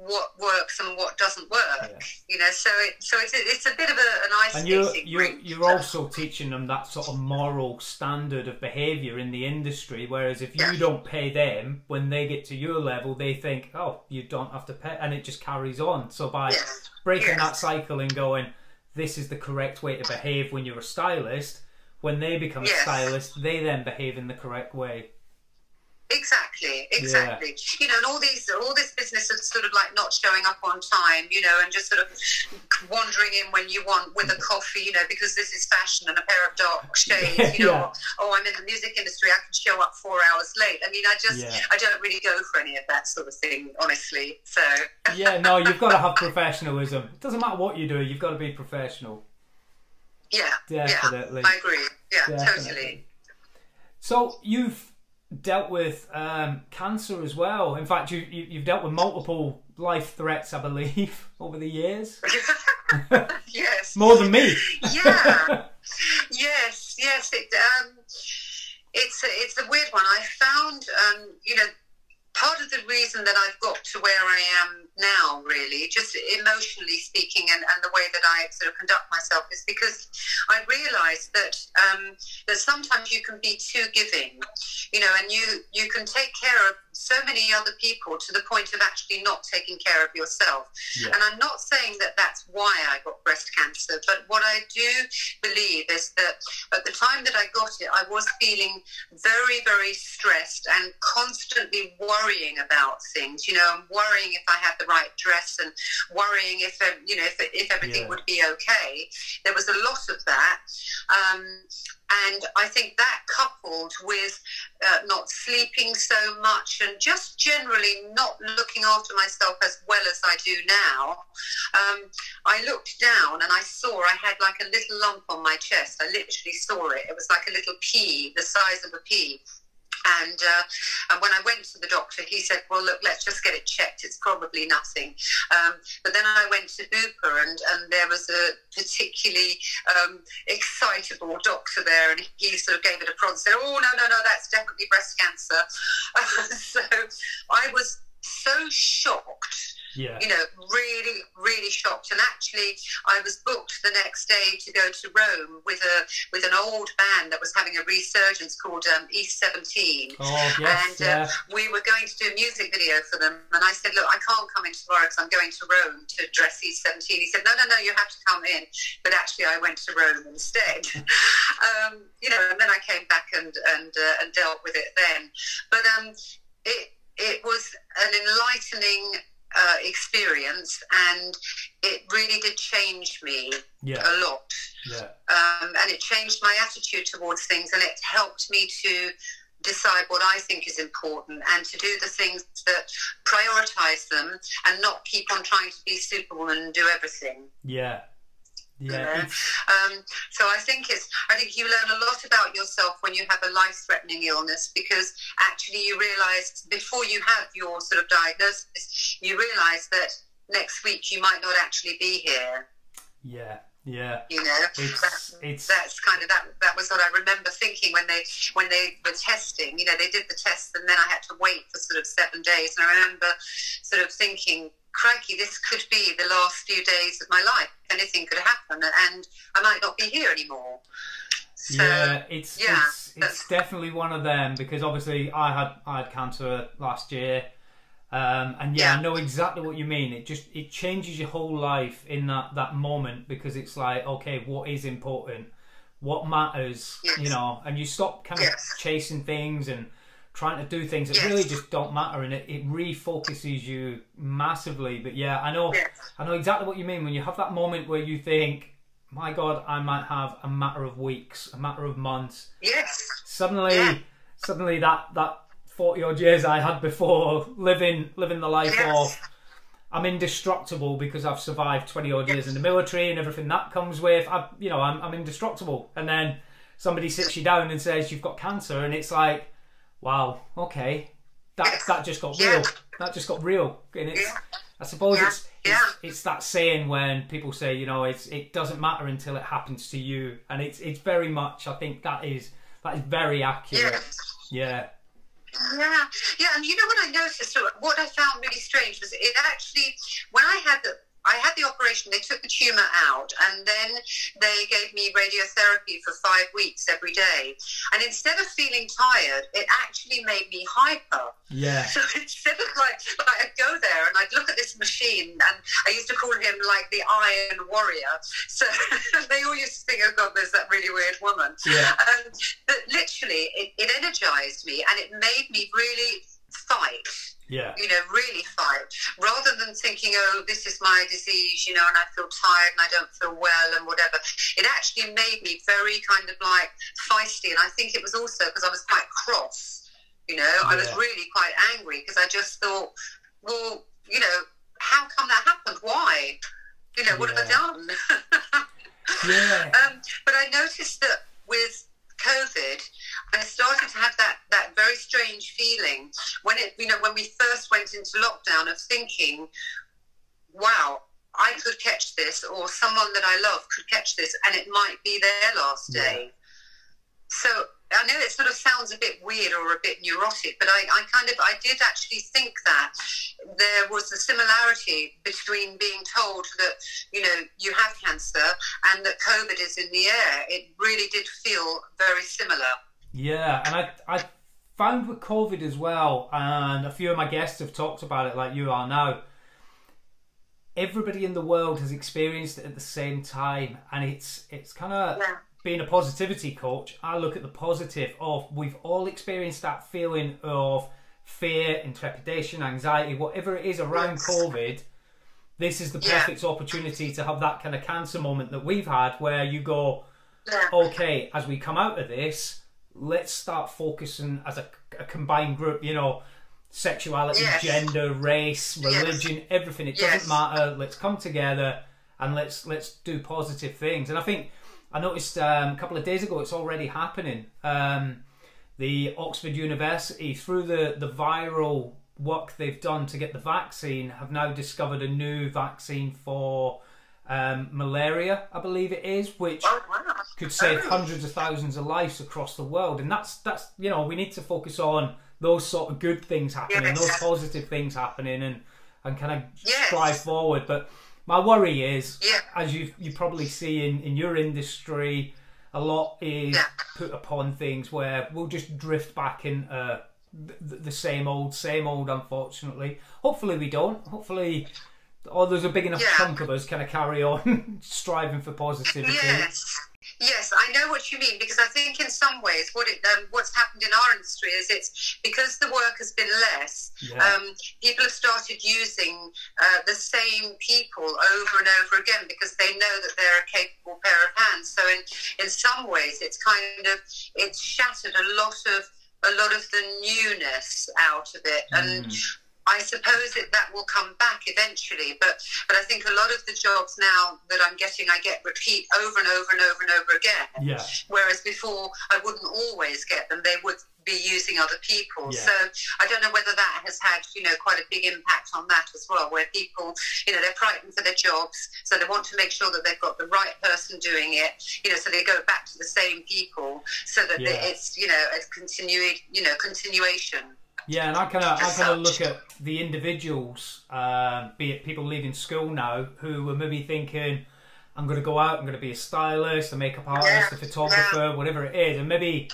Speaker 2: what works and what doesn't work. Yeah. You know, so it, so it's, it's a bit of a, an ice
Speaker 1: and you're you're, you're also teaching them that sort of moral standard of behaviour in the industry. Whereas if you
Speaker 2: yeah.
Speaker 1: don't pay them when they get to your level, they think, oh, you don't have to pay, and it just carries on. So by
Speaker 2: yes.
Speaker 1: breaking that cycle and going, this is the correct way to behave when you're a stylist. When they become a stylist, they then behave in the correct way.
Speaker 2: Exactly exactly. Yeah. You know, and all these, all this business of sort of like not showing up on time, you know, and just sort of wandering in when you want with a mm. coffee, you know, because this is fashion and a pair of dark shades, you know. yeah. Oh, I'm in the music industry, I can show up four hours late. I mean, I just, yeah. I don't really go for any of that sort of thing, honestly. So.
Speaker 1: yeah, no, you've got to have professionalism. It doesn't matter what you do, you've got to be professional.
Speaker 2: Yeah,
Speaker 1: definitely.
Speaker 2: Yeah, I agree. Yeah, definitely. totally.
Speaker 1: So you've dealt with um, cancer as well. In fact, you, you have dealt with multiple life threats, I believe, over the years.
Speaker 2: yes,
Speaker 1: more than me.
Speaker 2: yeah. Yes. Yes. It, um, it's a, it's a weird one. I found, um, you know, part of the reason that I've got to where I am now, really, just emotionally speaking, and, and the way that I sort of conduct myself, is because I realise that um, that sometimes you can be too giving, you know, and you you can take care of so many other people to the point of actually not taking care of yourself. Yeah. And I'm not saying that that's why I got breast cancer, but what I do believe is that at the time that I got it, I was feeling very, very stressed and constantly worrying about things. You know, worrying if I had the right dress and worrying if um, you know if, if everything yeah. would be okay. There was a lot of that. Um, and I think that coupled with uh, not sleeping so much and just generally not looking after myself as well as I do now, um, I looked down and I saw I had like a little lump on my chest. I literally saw it. It was like a little pea, the size of a pea. And, uh, and when I went to the doctor, he said, "Well, look, let's just get it checked. It's probably nothing." Um, but then I went to Hooper, and, and there was a particularly um, excitable doctor there, and he sort of gave it a prod and said, "Oh no, no, no, that's definitely breast cancer." so I was so shocked
Speaker 1: yeah.
Speaker 2: you know, really, really shocked. And actually, I was booked the next day to go to Rome with a with an old band that was having a resurgence called um, East Seventeen.
Speaker 1: Oh, yes,
Speaker 2: and uh, we were going to do a music video for them. And I said, look, I can't come in tomorrow because I'm going to Rome to dress East Seventeen. He said, no, no, no, you have to come in. But actually, I went to Rome instead. um, you know, and then I came back and and uh, and dealt with it then. But um, it it was an enlightening uh, experience, and it really did change me
Speaker 1: yeah.
Speaker 2: a lot.
Speaker 1: Yeah.
Speaker 2: Um, and it changed my attitude towards things, and it helped me to decide what I think is important and to do the things that prioritize them and not keep on trying to be Superwoman and do everything.
Speaker 1: Yeah, yeah.
Speaker 2: Um, so I think it's I think you learn a lot about yourself when you have a life threatening illness because actually you realise before you have your sort of diagnosis, you realise that next week you might not actually be here.
Speaker 1: Yeah. Yeah,
Speaker 2: you know,
Speaker 1: it's,
Speaker 2: that,
Speaker 1: it's,
Speaker 2: that's kind of that. That was what I remember thinking when they when they were testing. You know, they did the test, and then I had to wait for sort of seven days. And I remember sort of thinking, crikey, this could be the last few days of my life. Anything could happen, and I might not be here anymore.
Speaker 1: So, yeah, it's yeah, it's, it's definitely one of them because obviously I had I had cancer last year, um, and yeah, yeah, I know exactly what you mean. It just it changes your whole life in that that moment because it's like okay, what is important, what matters, yes. you know, and you stop kind of yes. chasing things and trying to do things that yes. really just don't matter and it, it refocuses you massively but yeah i know yes. i know exactly what you mean when you have that moment where you think my god i might have a matter of weeks a matter of months
Speaker 2: yes
Speaker 1: suddenly yeah. suddenly that that 40 odd years i had before living living the life yes. of I'm indestructible because I've survived 20 odd years in the military and everything that comes with. I, you know, I'm, I'm indestructible. And then somebody sits you down and says you've got cancer, and it's like, wow, okay, that that just got real. That just got real, and it's. I suppose it's, it's, it's that saying when people say, you know, it's it doesn't matter until it happens to you, and it's it's very much. I think that is that is very accurate. Yeah.
Speaker 2: Yeah, yeah, and you know what I noticed? What I found really strange was it actually when I had the I had the operation, they took the tumour out, and then they gave me radiotherapy for five weeks every day. And instead of feeling tired, it actually made me hyper.
Speaker 1: Yeah.
Speaker 2: So instead of like, like I'd go there and I'd look at this machine, and I used to call him like the Iron Warrior. So they all used to think, oh God, there's that really weird woman.
Speaker 1: Yeah.
Speaker 2: Um, but literally, it, it energized me and it made me really fight.
Speaker 1: Yeah.
Speaker 2: You know, really fight rather than thinking, oh, this is my disease, you know, and I feel tired and I don't feel well and whatever. It actually made me very kind of like feisty, and I think it was also because I was quite cross. You know, I was really quite angry because I just thought, well, you know, how come that happened? Why? You know, what have I done?
Speaker 1: Yeah.
Speaker 2: Um, but I noticed that with COVID, I started to have that, that very strange feeling when it, you know, when we first went into lockdown of thinking, wow, I could catch this, or someone that I love could catch this, and it might be their last
Speaker 1: Yeah.
Speaker 2: day. So I know it sort of sounds a bit weird or a bit neurotic, but I, I kind of, I did actually think that there was a similarity between being told that, you know, you have cancer and that COVID is in the air. It really did feel very similar.
Speaker 1: Yeah, and I I found with COVID as well, and a few of my guests have talked about it, like you are now. Everybody in the world has experienced it at the same time, and it's it's kind of
Speaker 2: Yeah.
Speaker 1: being a positivity coach. I look at the positive of we've all experienced that feeling of fear, intrepidation, anxiety, whatever it is around
Speaker 2: Yes.
Speaker 1: COVID. This is the
Speaker 2: Yeah.
Speaker 1: perfect opportunity to have that kind of cancer moment that we've had, where you go,
Speaker 2: Yeah.
Speaker 1: okay, as we come out of this, let's start focusing as a, a combined group, you know, sexuality,
Speaker 2: Yes.
Speaker 1: gender, race, religion, everything. It doesn't matter. Let's come together and let's let's do positive things. And I think I noticed um, a couple of days ago it's already happening. Um, the Oxford University, through the, the viral work they've done to get the vaccine, have now discovered a new vaccine for um, malaria, I believe it is, which
Speaker 2: Oh, wow.
Speaker 1: could save
Speaker 2: Oh.
Speaker 1: hundreds of thousands of lives across the world. And that's that's you know we need to focus on those sort of good things happening,
Speaker 2: Yes.
Speaker 1: those positive things happening, and and kind of
Speaker 2: Yes.
Speaker 1: strive forward. But my worry is,
Speaker 2: Yeah.
Speaker 1: as you you probably see in in your industry, a lot is
Speaker 2: Yeah.
Speaker 1: put upon things where we'll just drift back in. Uh, the, the same old, same old. Unfortunately, hopefully we don't. Hopefully, or there's a big enough
Speaker 2: Yeah.
Speaker 1: chunk of us kind of carry on striving for positivity.
Speaker 2: Yes. Yes, I know what you mean because I think in some ways what it um, what's happened in our industry is it's because the work has been less.
Speaker 1: Yeah.
Speaker 2: Um, people have started using uh, the same people over and over again because they know that they're a capable pair of hands. So in in some ways, it's kind of it's shattered a lot of a lot of the newness out of it and. I suppose that that will come back eventually, but but I think a lot of the jobs now that I'm getting, I get repeat over and over and over and over again.
Speaker 1: Yeah.
Speaker 2: Whereas before, I wouldn't always get them; they would be using other people.
Speaker 1: Yeah.
Speaker 2: So I don't know whether that has had you know quite a big impact on that as well, where people you know they're frightened for their jobs, so they want to make sure that they've got the right person doing it. You know, so they go back to the same people, so that
Speaker 1: Yeah.
Speaker 2: it's you know a continue you know continuation.
Speaker 1: Yeah, and I kind of I kind of look at the individuals, um, be it people leaving school now, who were maybe thinking, "I'm going to go out, I'm going to be a stylist, a makeup artist,
Speaker 2: Yeah,
Speaker 1: a photographer, whatever it is," and maybe,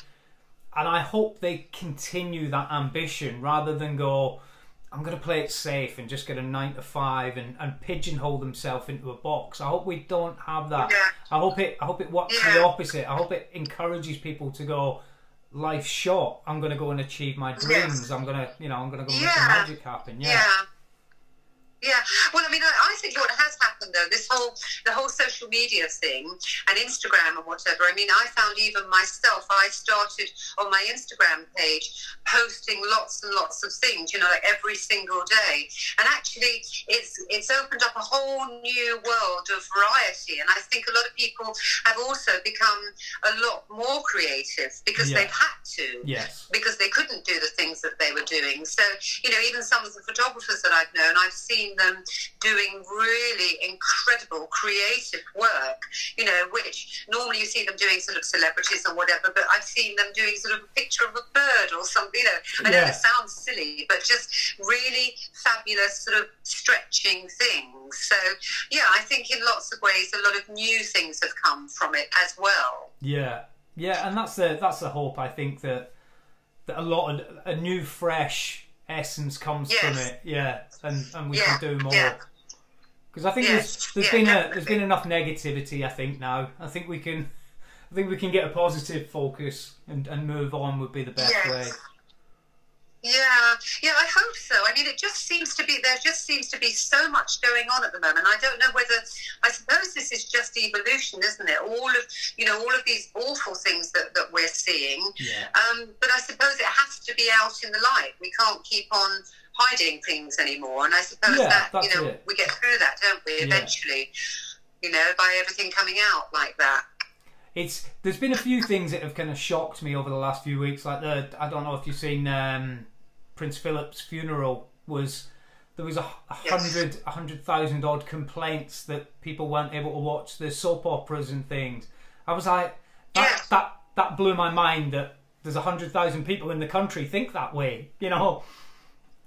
Speaker 1: and I hope they continue that ambition rather than go, "I'm going to play it safe and just get a nine to five and, and pigeonhole themselves into a box." I hope we don't have that.
Speaker 2: Yeah.
Speaker 1: I hope it I hope it works the opposite. I hope it encourages people to go life's short. I'm going to go and achieve my dreams.
Speaker 2: Yes.
Speaker 1: I'm going to, you know, I'm going to go make
Speaker 2: Yeah.
Speaker 1: the magic happen. Yeah.
Speaker 2: Yeah. Yeah. Well, I mean, I, I think what has happened though, this whole the whole social media thing and Instagram and whatever. I mean, I found even myself. I started on my Instagram page posting lots and lots of things. You know, like every single day. And actually, it's it's opened up a whole new world of variety. And I think a lot of people have also become a lot more creative because
Speaker 1: Yeah.
Speaker 2: they've had to
Speaker 1: Yes.
Speaker 2: because they couldn't do the things that they were doing. So, you know, even some of the photographers that I've known, I've seen them doing really incredible creative work, you know, which normally you see them doing sort of celebrities or whatever, but I've seen them doing sort of a picture of a bird or something, you know. I know
Speaker 1: Yeah.
Speaker 2: it sounds silly, but just really fabulous sort of stretching things. So, yeah, I think in lots of ways a lot of new things have come from it as well.
Speaker 1: Yeah. Yeah, and that's the that's the hope. I think that that a lot of a new, fresh essence comes from it. Yeah, and and we
Speaker 2: Yeah,
Speaker 1: can do more. Because I think
Speaker 2: Yes,
Speaker 1: there's there's been a there's been enough negativity. I think now. I think we can. I think we can get a positive focus and, and move on would be the best
Speaker 2: Yes.
Speaker 1: way.
Speaker 2: Yeah, yeah, I hope so. I mean, it just seems to be there. Just seems to be so much going on at the moment. I don't know whether. I suppose this is just evolution, isn't it? All of you know, all of these awful things that, that we're seeing.
Speaker 1: Yeah.
Speaker 2: Um, but I suppose it has to be out in the light. We can't keep on hiding things anymore. And I suppose
Speaker 1: Yeah,
Speaker 2: that you know
Speaker 1: it.
Speaker 2: we get through that, don't we?
Speaker 1: Yeah.
Speaker 2: Eventually, you know, by everything coming out like that.
Speaker 1: It's there's been a few things that have kind of shocked me over the last few weeks. Like the I don't know if you've seen um, Prince Philip's funeral was there was a,
Speaker 2: Yes.
Speaker 1: hundred a hundred thousand odd complaints that people weren't able to watch the soap operas and things. I was like that
Speaker 2: Yeah.
Speaker 1: that that blew my mind that there's a hundred thousand people in the country think that way. You know,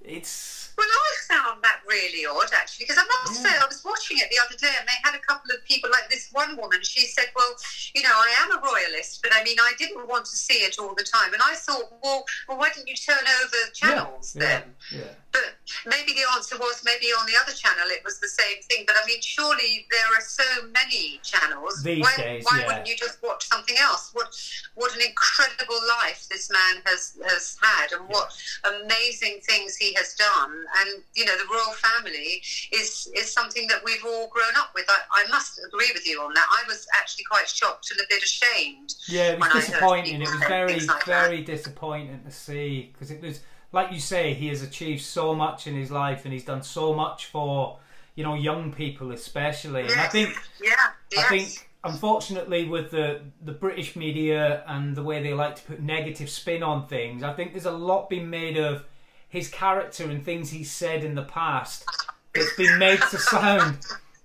Speaker 1: it's
Speaker 2: Well, I found that really odd, actually, because I must
Speaker 1: Yeah.
Speaker 2: say, I was watching it the other day, and they had a couple of people, like this one woman. She said, "Well, you know, I am a royalist, but I mean, I didn't want to see it all the time." And I thought, "Well, well, why didn't you turn over channels
Speaker 1: yeah,
Speaker 2: then?"
Speaker 1: yeah.
Speaker 2: But maybe the answer was maybe on the other channel it was the same thing. But I mean, surely there are so many channels.
Speaker 1: These
Speaker 2: why
Speaker 1: days,
Speaker 2: why wouldn't you just watch something else? What what an incredible life this man has has had, and what amazing things he has done. And you know, the royal family is is something that we've all grown up with. I, I must agree with you on that. I was actually quite shocked and a bit ashamed.
Speaker 1: Yeah, it was
Speaker 2: when I heard
Speaker 1: disappointing. It was very,
Speaker 2: like that.
Speaker 1: very disappointing to see because it was like you say, he has achieved so much in his life and he's done so much for you know young people especially. And I think
Speaker 2: Yeah, yes.
Speaker 1: I think unfortunately with the the British media and the way they like to put negative spin on things, I think there's a lot being made of his character and things he's said in the past that's been made to sound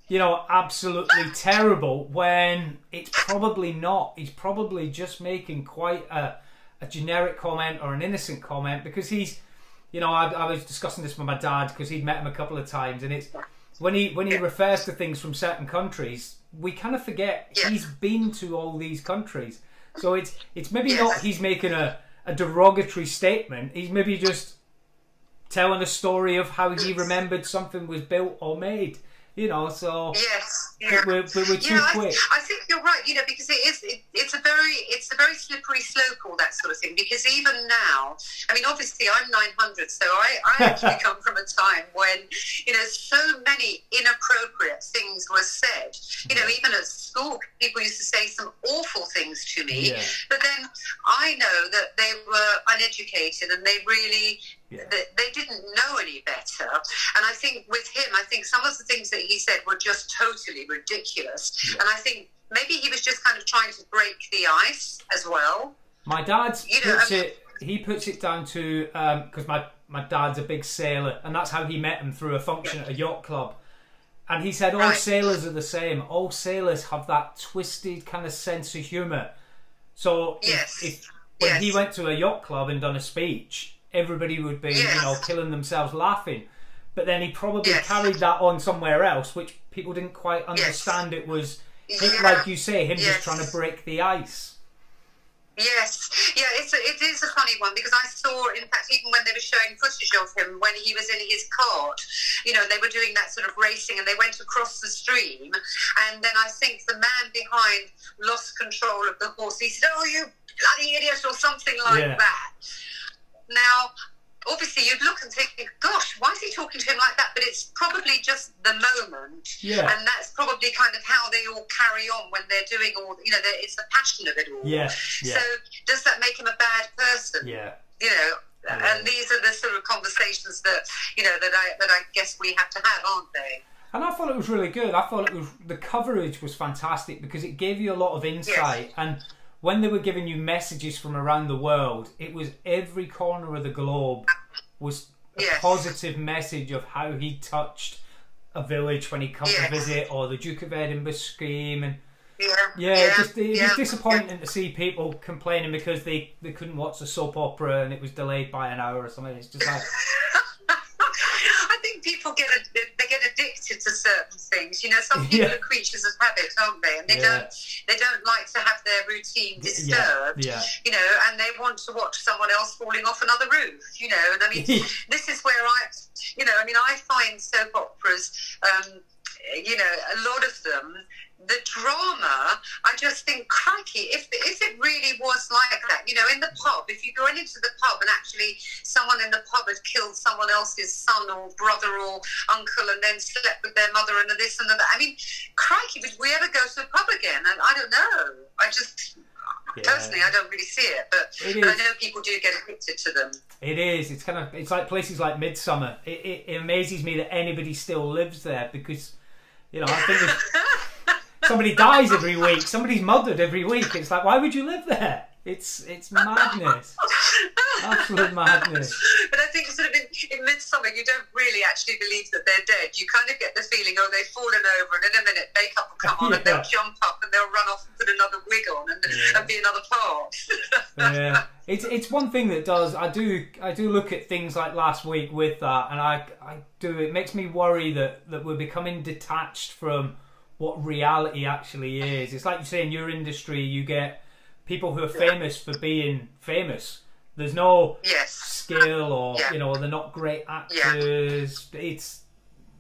Speaker 1: you know absolutely terrible when it's probably not. He's probably just making quite a a generic comment or an innocent comment because he's you know I, I was discussing this with my dad because he'd met him a couple of times and it's when he when he refers to things from certain countries we kind of forget he's been to all these countries. So it's it's maybe not he's making a, a derogatory statement he's maybe just telling a story of how he remembered something was built or made you know so
Speaker 2: Yes, yeah.
Speaker 1: but we're, but we're too
Speaker 2: yeah,
Speaker 1: quick
Speaker 2: I, I think you're right. You know, because it is, it, it's a very, it's a very slippery slope, all that sort of thing. Because even now, I mean, obviously, I'm 900, so I, I actually come from a time when, you know, so many inappropriate things were said. You know, even at school, people used to say some awful things to me.
Speaker 1: Yeah.
Speaker 2: But then I know that they were uneducated and they really
Speaker 1: Yeah.
Speaker 2: they, they didn't know any better. And I think with him, I think some of the things that he said were just totally ridiculous.
Speaker 1: Yeah.
Speaker 2: And I think maybe he was just kind of trying to break the ice as well.
Speaker 1: My dad
Speaker 2: You know,
Speaker 1: puts
Speaker 2: I mean-
Speaker 1: it. He puts it down to um, because my my dad's a big sailor, and that's how he met him through a function at a yacht club. And he said all
Speaker 2: Right.
Speaker 1: sailors are the same. All sailors have that twisted kind of sense of humour. So if-
Speaker 2: Yes.
Speaker 1: if, when he went to a yacht club and done a speech, everybody would be you know killing themselves laughing. But then he probably
Speaker 2: Yes.
Speaker 1: carried that on somewhere else, which people didn't quite understand. It was
Speaker 2: Yeah.
Speaker 1: like you say, him
Speaker 2: Yes.
Speaker 1: just trying to break the ice.
Speaker 2: Yes, yeah, it's a, it is a funny one because I saw, in fact, even when they were showing footage of him when he was in his cart, you know, they were doing that sort of racing and they went across the stream, and then I think the man behind lost control of the horse. He said, "Oh, you bloody idiot," or something like
Speaker 1: Yeah.
Speaker 2: that. Now, obviously, you'd look and think, "Gosh, why is he talking to him like that?" But it's probably just the moment,
Speaker 1: Yeah.
Speaker 2: and that's probably kind of how they all carry on when they're doing all. You know, it's the passion of it all.
Speaker 1: Yeah, yeah.
Speaker 2: So does that make him a bad person?
Speaker 1: Yeah.
Speaker 2: You know,
Speaker 1: Yeah.
Speaker 2: and these are the sort of conversations that you know that I that I guess we have to have, aren't they?
Speaker 1: And I thought it was really good. I thought it was the coverage was fantastic because it gave you a lot of insight. And when they were giving you messages from around the world, it was every corner of the globe was a
Speaker 2: Yes.
Speaker 1: positive message of how he touched a village when he come
Speaker 2: Yes.
Speaker 1: to visit, or the Duke of Edinburgh scheme, and
Speaker 2: Yeah.
Speaker 1: yeah, it just it
Speaker 2: yeah.
Speaker 1: was disappointing to see people complaining because they, they couldn't watch the soap opera and it was delayed by an hour or something. It's just like
Speaker 2: I think people get a, they get addicted to certain things. You know, some people
Speaker 1: Yeah.
Speaker 2: are creatures of habit, aren't they? And they
Speaker 1: Yeah.
Speaker 2: don't they don't like to have their routine disturbed.
Speaker 1: yeah.
Speaker 2: You know, and they want to watch someone else falling off another roof. You know, and I mean, this is where I, you know, I mean, I find soap operas. Um, you know, a lot of them, the drama, I just think, crikey, if, if it really was like that, you know, in the pub, if you go into the pub and actually someone in the pub had killed someone else's son or brother or uncle and then slept with their mother and this and that, I mean, crikey, would we ever go to the pub again? And I don't know. I just, yeah. personally, I don't really see it, but, it but I know people do get addicted to them.
Speaker 1: It is. It's kind of. It's like places like Midsomer. It, it, it amazes me that anybody still lives there because, you know, I think somebody dies every week. Somebody's murdered every week. It's like, why would you live there? It's it's madness, absolute madness.
Speaker 2: But I think sort of in, in Midsomer, you don't really actually believe that they're dead. You kind of get the feeling, oh, they've fallen over, and in a minute makeup will come on, yeah. and they'll jump up, and they'll run off and put another wig on, and, yeah. and be another part.
Speaker 1: yeah, it's it's one thing that does. I do I do look at things like last week with that, and I I do. It makes me worry that that we're becoming detached from what reality actually is. It's like you say in your industry, you get people who are famous for being famous. There's no
Speaker 2: yes.
Speaker 1: skill or yeah. you know they're not great actors. Yeah. It's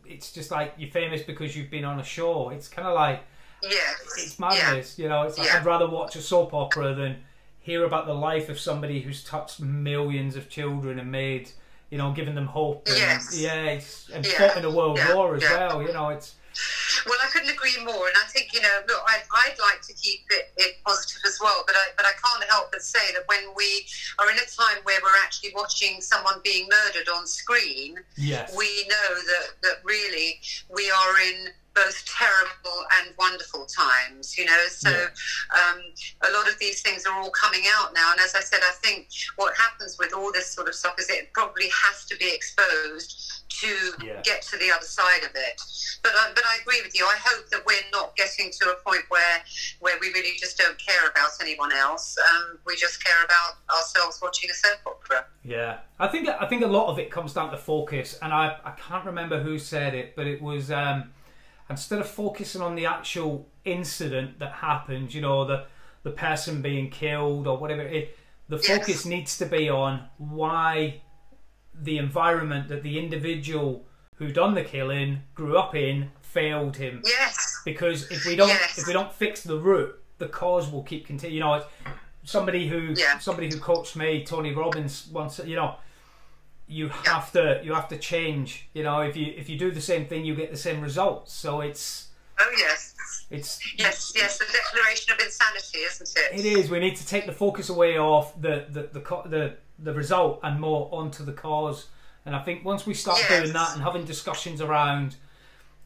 Speaker 1: it's just like you're famous because you've been on a show. It's kind of like
Speaker 2: yes.
Speaker 1: it's madness. Yeah. You know, it's like I'd rather watch a soap opera than hear about the life of somebody who's touched millions of children and made you know given them hope. And,
Speaker 2: yes.
Speaker 1: Yeah, and fought in a world war as well. You know, it's
Speaker 2: well, I couldn't agree more, and I think you know, look, I, would like to keep it, it, positive as well, but I, but I can't help but say that when we are in a time where we're actually watching someone being murdered on screen,
Speaker 1: yes.
Speaker 2: we know that that really we are in both terrible and wonderful times, you know. So yeah. um, a lot of these things are all coming out now. And as I said, I think what happens with all this sort of stuff is it probably has to be exposed to yeah. get to the other side of it. But uh, but I agree with you. I hope that we're not getting to a point where where we really just don't care about anyone else. Um, we just care about ourselves watching a soap opera.
Speaker 1: Yeah, I think I think a lot of it comes down to focus, and I I can't remember who said it, but it was. Um, instead of focusing on the actual incident that happened, you know, the the person being killed or whatever, it, the focus needs to be on why the environment that the individual who done the killing grew up in failed him.
Speaker 2: Yes.
Speaker 1: Because if we don't yes. if we don't fix the root, the cause will keep continuing. You know, somebody who yeah. somebody who coached me, Tony Robbins, once you know you have to you have to change. You know, if you if you do the same thing, you get the same results. So it's
Speaker 2: oh yes,
Speaker 1: it's
Speaker 2: yes yes the declaration of insanity, isn't it?
Speaker 1: It is. We need to take the focus away off the the the the, the result and more onto the cause. And I think once we start yes. doing that and having discussions around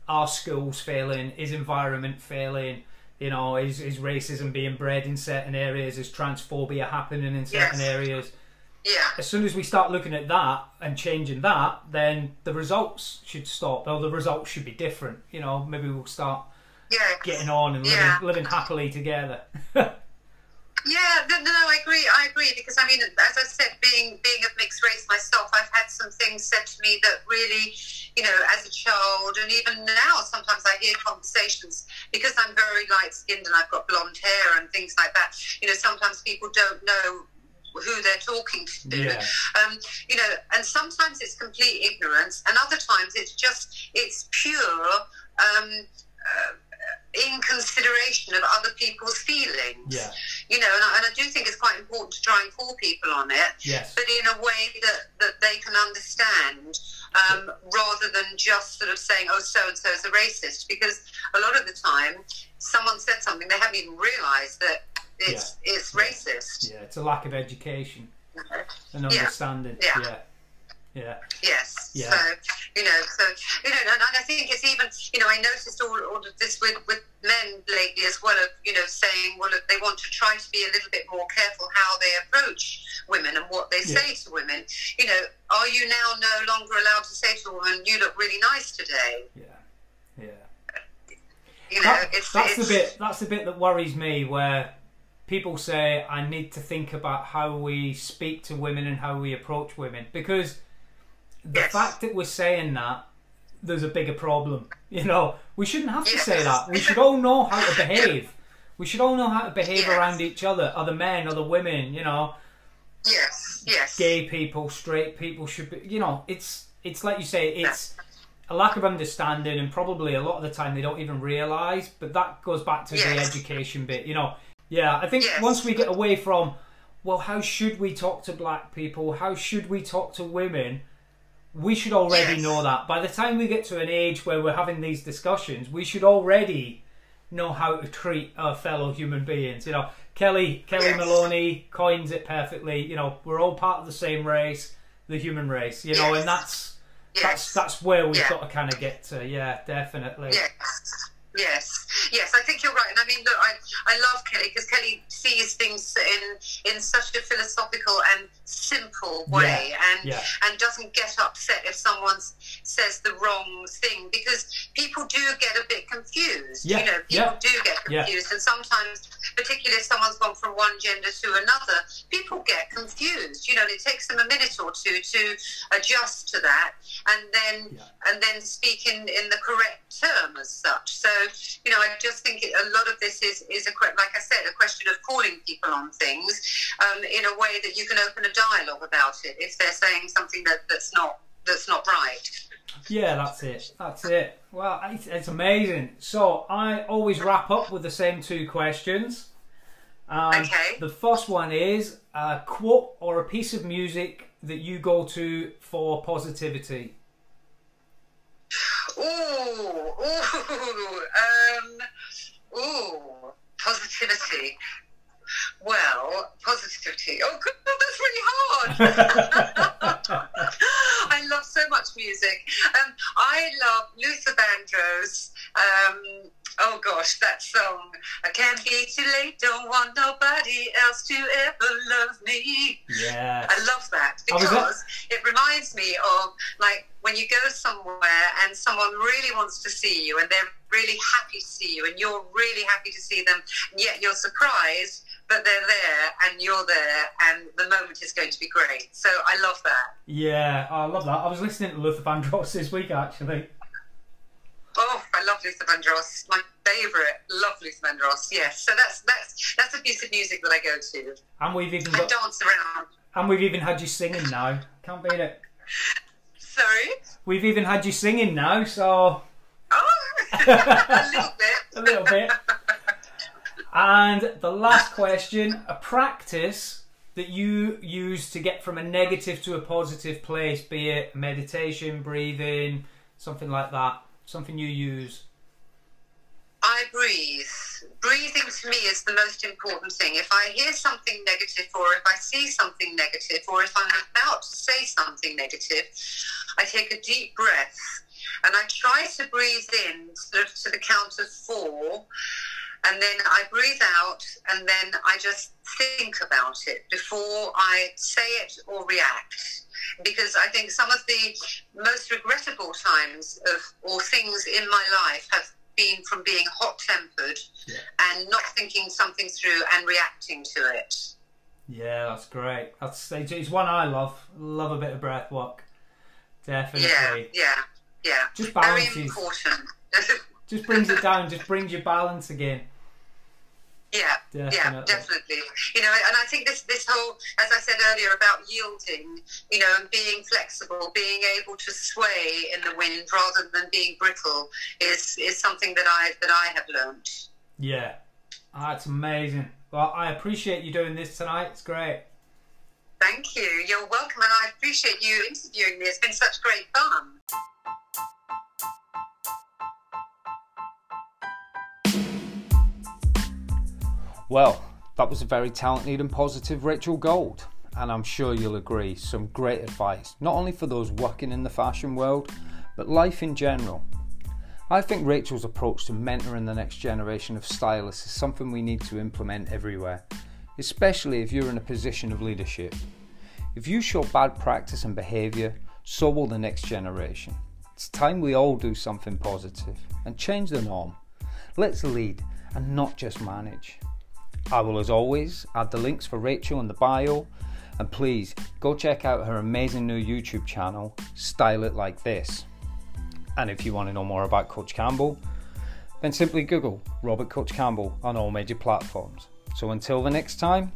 Speaker 1: our schools failing, is environment failing, you know, is is racism being bred in certain areas, is transphobia happening in certain yes. areas
Speaker 2: yeah.
Speaker 1: As soon as we start looking at that and changing that, then the results should stop. Or the results should be different. You know, maybe we'll start
Speaker 2: yes.
Speaker 1: getting on and living, yeah. living happily together.
Speaker 2: Yeah, no, no, I agree. I agree because I mean, as I said, being being of mixed race myself, I've had some things said to me that really, you know, as a child and even now, sometimes I hear conversations because I'm very light skinned and I've got blonde hair and things like that. You know, sometimes people don't know who they're talking to.
Speaker 1: Yeah.
Speaker 2: Um, you know, and sometimes it's complete ignorance, and other times it's just it's pure. Um, uh, in consideration of other people's feelings.
Speaker 1: Yeah.
Speaker 2: You know, and I, and I, do think it's quite important to try and call people on it,
Speaker 1: yes.
Speaker 2: but in a way that, that they can understand um, rather than just sort of saying, oh, so and so is a racist. Because a lot of the time, someone said something, they haven't even realised that it's yeah. it's racist.
Speaker 1: Yeah, it's a lack of education and understanding.
Speaker 2: Yeah.
Speaker 1: yeah. Yeah.
Speaker 2: Yes.
Speaker 1: Yeah.
Speaker 2: So you know, so you know, and, I think it's even you know I noticed all, all of this with, with men lately as well of you know saying well they want to try to be a little bit more careful how they approach women and what they yeah. say to women. You know, are you now no longer allowed to say to a woman you look really nice today?
Speaker 1: Yeah. Yeah.
Speaker 2: You know, that, it's,
Speaker 1: that's
Speaker 2: it's,
Speaker 1: the bit. That's the bit that worries me. Where people say I need to think about how we speak to women and how we approach women because the yes. fact that we're saying that there's a bigger problem. You know, we shouldn't have to yes. say that. We should all know how to behave. We should all know how to behave yes. around each other, other men, other women. You know.
Speaker 2: Yes. Yes.
Speaker 1: Gay people, straight people should be. You know, it's it's like you say. It's a lack of understanding, and probably a lot of the time they don't even realise. But that goes back to the education bit, you know. Yeah, I think
Speaker 2: Yes.
Speaker 1: once we get away from, well, how should we talk to black people? How should we talk to women? We should already
Speaker 2: Yes.
Speaker 1: know that. By the time we get to an age where we're having these discussions, we should already know how to treat our fellow human beings. You know, Kellie Kellie
Speaker 2: Yes.
Speaker 1: Maloney coins it perfectly. You know, we're all part of the same race, the human race. You know, and that's that's that's where we've
Speaker 2: Yeah.
Speaker 1: got to kind of get to. Yeah, definitely.
Speaker 2: Yes, yes, yes. I think you're right, and I mean, look, I, I love Kellie because Kellie sees things in in such a philosophical and simple way, and
Speaker 1: yeah.
Speaker 2: and doesn't get upset if someone says the wrong thing because people do get a bit confused.
Speaker 1: Yeah,
Speaker 2: You know, people
Speaker 1: yeah,
Speaker 2: do get
Speaker 1: yeah.
Speaker 2: confused, and sometimes, particularly if someone's gone from one gender to another, people get confused. You know, and it takes them a minute or two to adjust to that, and then
Speaker 1: Yeah.
Speaker 2: and then speak in, in the correct term as such. So, you know, I just think it, a lot of this is, is a, like I said, a question of calling people on things um, in a way that you can open a dialogue about it if they're saying something that, that's not that's not right.
Speaker 1: Yeah, that's it. That's it. Well, it's, it's amazing. So I always wrap up with the same two questions. Um,
Speaker 2: Okay.
Speaker 1: The first one is a quote or a piece of music that you go to for positivity.
Speaker 2: Ooh, ooh, um, ooh, positivity. Well, positivity. Oh, God, that's really hard. I love so much music. Um, I love Luther Vandross. Um, oh gosh, that song. I can't be too late. Don't want nobody else to ever love me.
Speaker 1: Yeah.
Speaker 2: I love that
Speaker 1: Oh, that-
Speaker 2: because it reminds me of like when you go somewhere and someone really wants to see you and they're really happy to see you and you're really happy to see them, and yet you're surprised that they're there and you're there and the moment is going to be great. So I love that.
Speaker 1: Yeah, I love that. I was listening to Luther Vandross this week actually.
Speaker 2: Oh, I love Luther Vandross. My favourite. Love Luther Vandross. Yes. So that's that's that's a piece of music that I go to.
Speaker 1: And we've even got, I
Speaker 2: dance around.
Speaker 1: and we've even had you singing now. Can't beat it.
Speaker 2: Sorry.
Speaker 1: We've even had you singing now, so
Speaker 2: Oh, a little bit.
Speaker 1: a little bit. And the last question a practice that you use to get from a negative to a positive place, be it meditation, breathing, something like that, something you use.
Speaker 2: I breathe. Breathing to me is the most important thing. If I hear something negative, or if I see something negative, or if I'm about to say something negative, I take a deep breath and I try to breathe in sort of to the count of four. And then I breathe out, and then I just think about it before I say it or react. Because I think some of the most regrettable times of or things in my life have been from being hot tempered
Speaker 1: Yeah.
Speaker 2: and not thinking something through and reacting to it.
Speaker 1: Yeah, that's great. That's it's one I love. Love a bit of breath work. Definitely.
Speaker 2: Yeah, yeah, yeah.
Speaker 1: Just
Speaker 2: Very
Speaker 1: balances.
Speaker 2: important.
Speaker 1: Just brings it down, just brings your balance again.
Speaker 2: Yeah,
Speaker 1: Definitely.
Speaker 2: yeah, definitely. You know, and I think this this whole, as I said earlier, about yielding, you know, and being flexible, being able to sway in the wind rather than being brittle, is is something that I that I have learned.
Speaker 1: Yeah. Ah, that's amazing. Well, I appreciate you doing this tonight. It's great.
Speaker 2: Thank you. You're welcome, and I appreciate you interviewing me. It's been such great fun.
Speaker 3: Well, that was a very talented and positive Rachel Gold, and I'm sure you'll agree, some great advice, not only for those working in the fashion world, but life in general. I think Rachel's approach to mentoring the next generation of stylists is something we need to implement everywhere, especially if you're in a position of leadership. If you show bad practice and behaviour, so will the next generation. It's time we all do something positive and change the norm. Let's lead and not just manage. I will, as always, add the links for Rachel in the bio, and please go check out her amazing new YouTube channel, Style It Like This. And if you want to know more about Coach Campbell, then simply Google Robert Coach Campbell on all major platforms. So until the next time,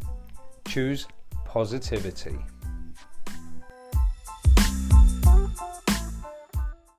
Speaker 3: choose positivity.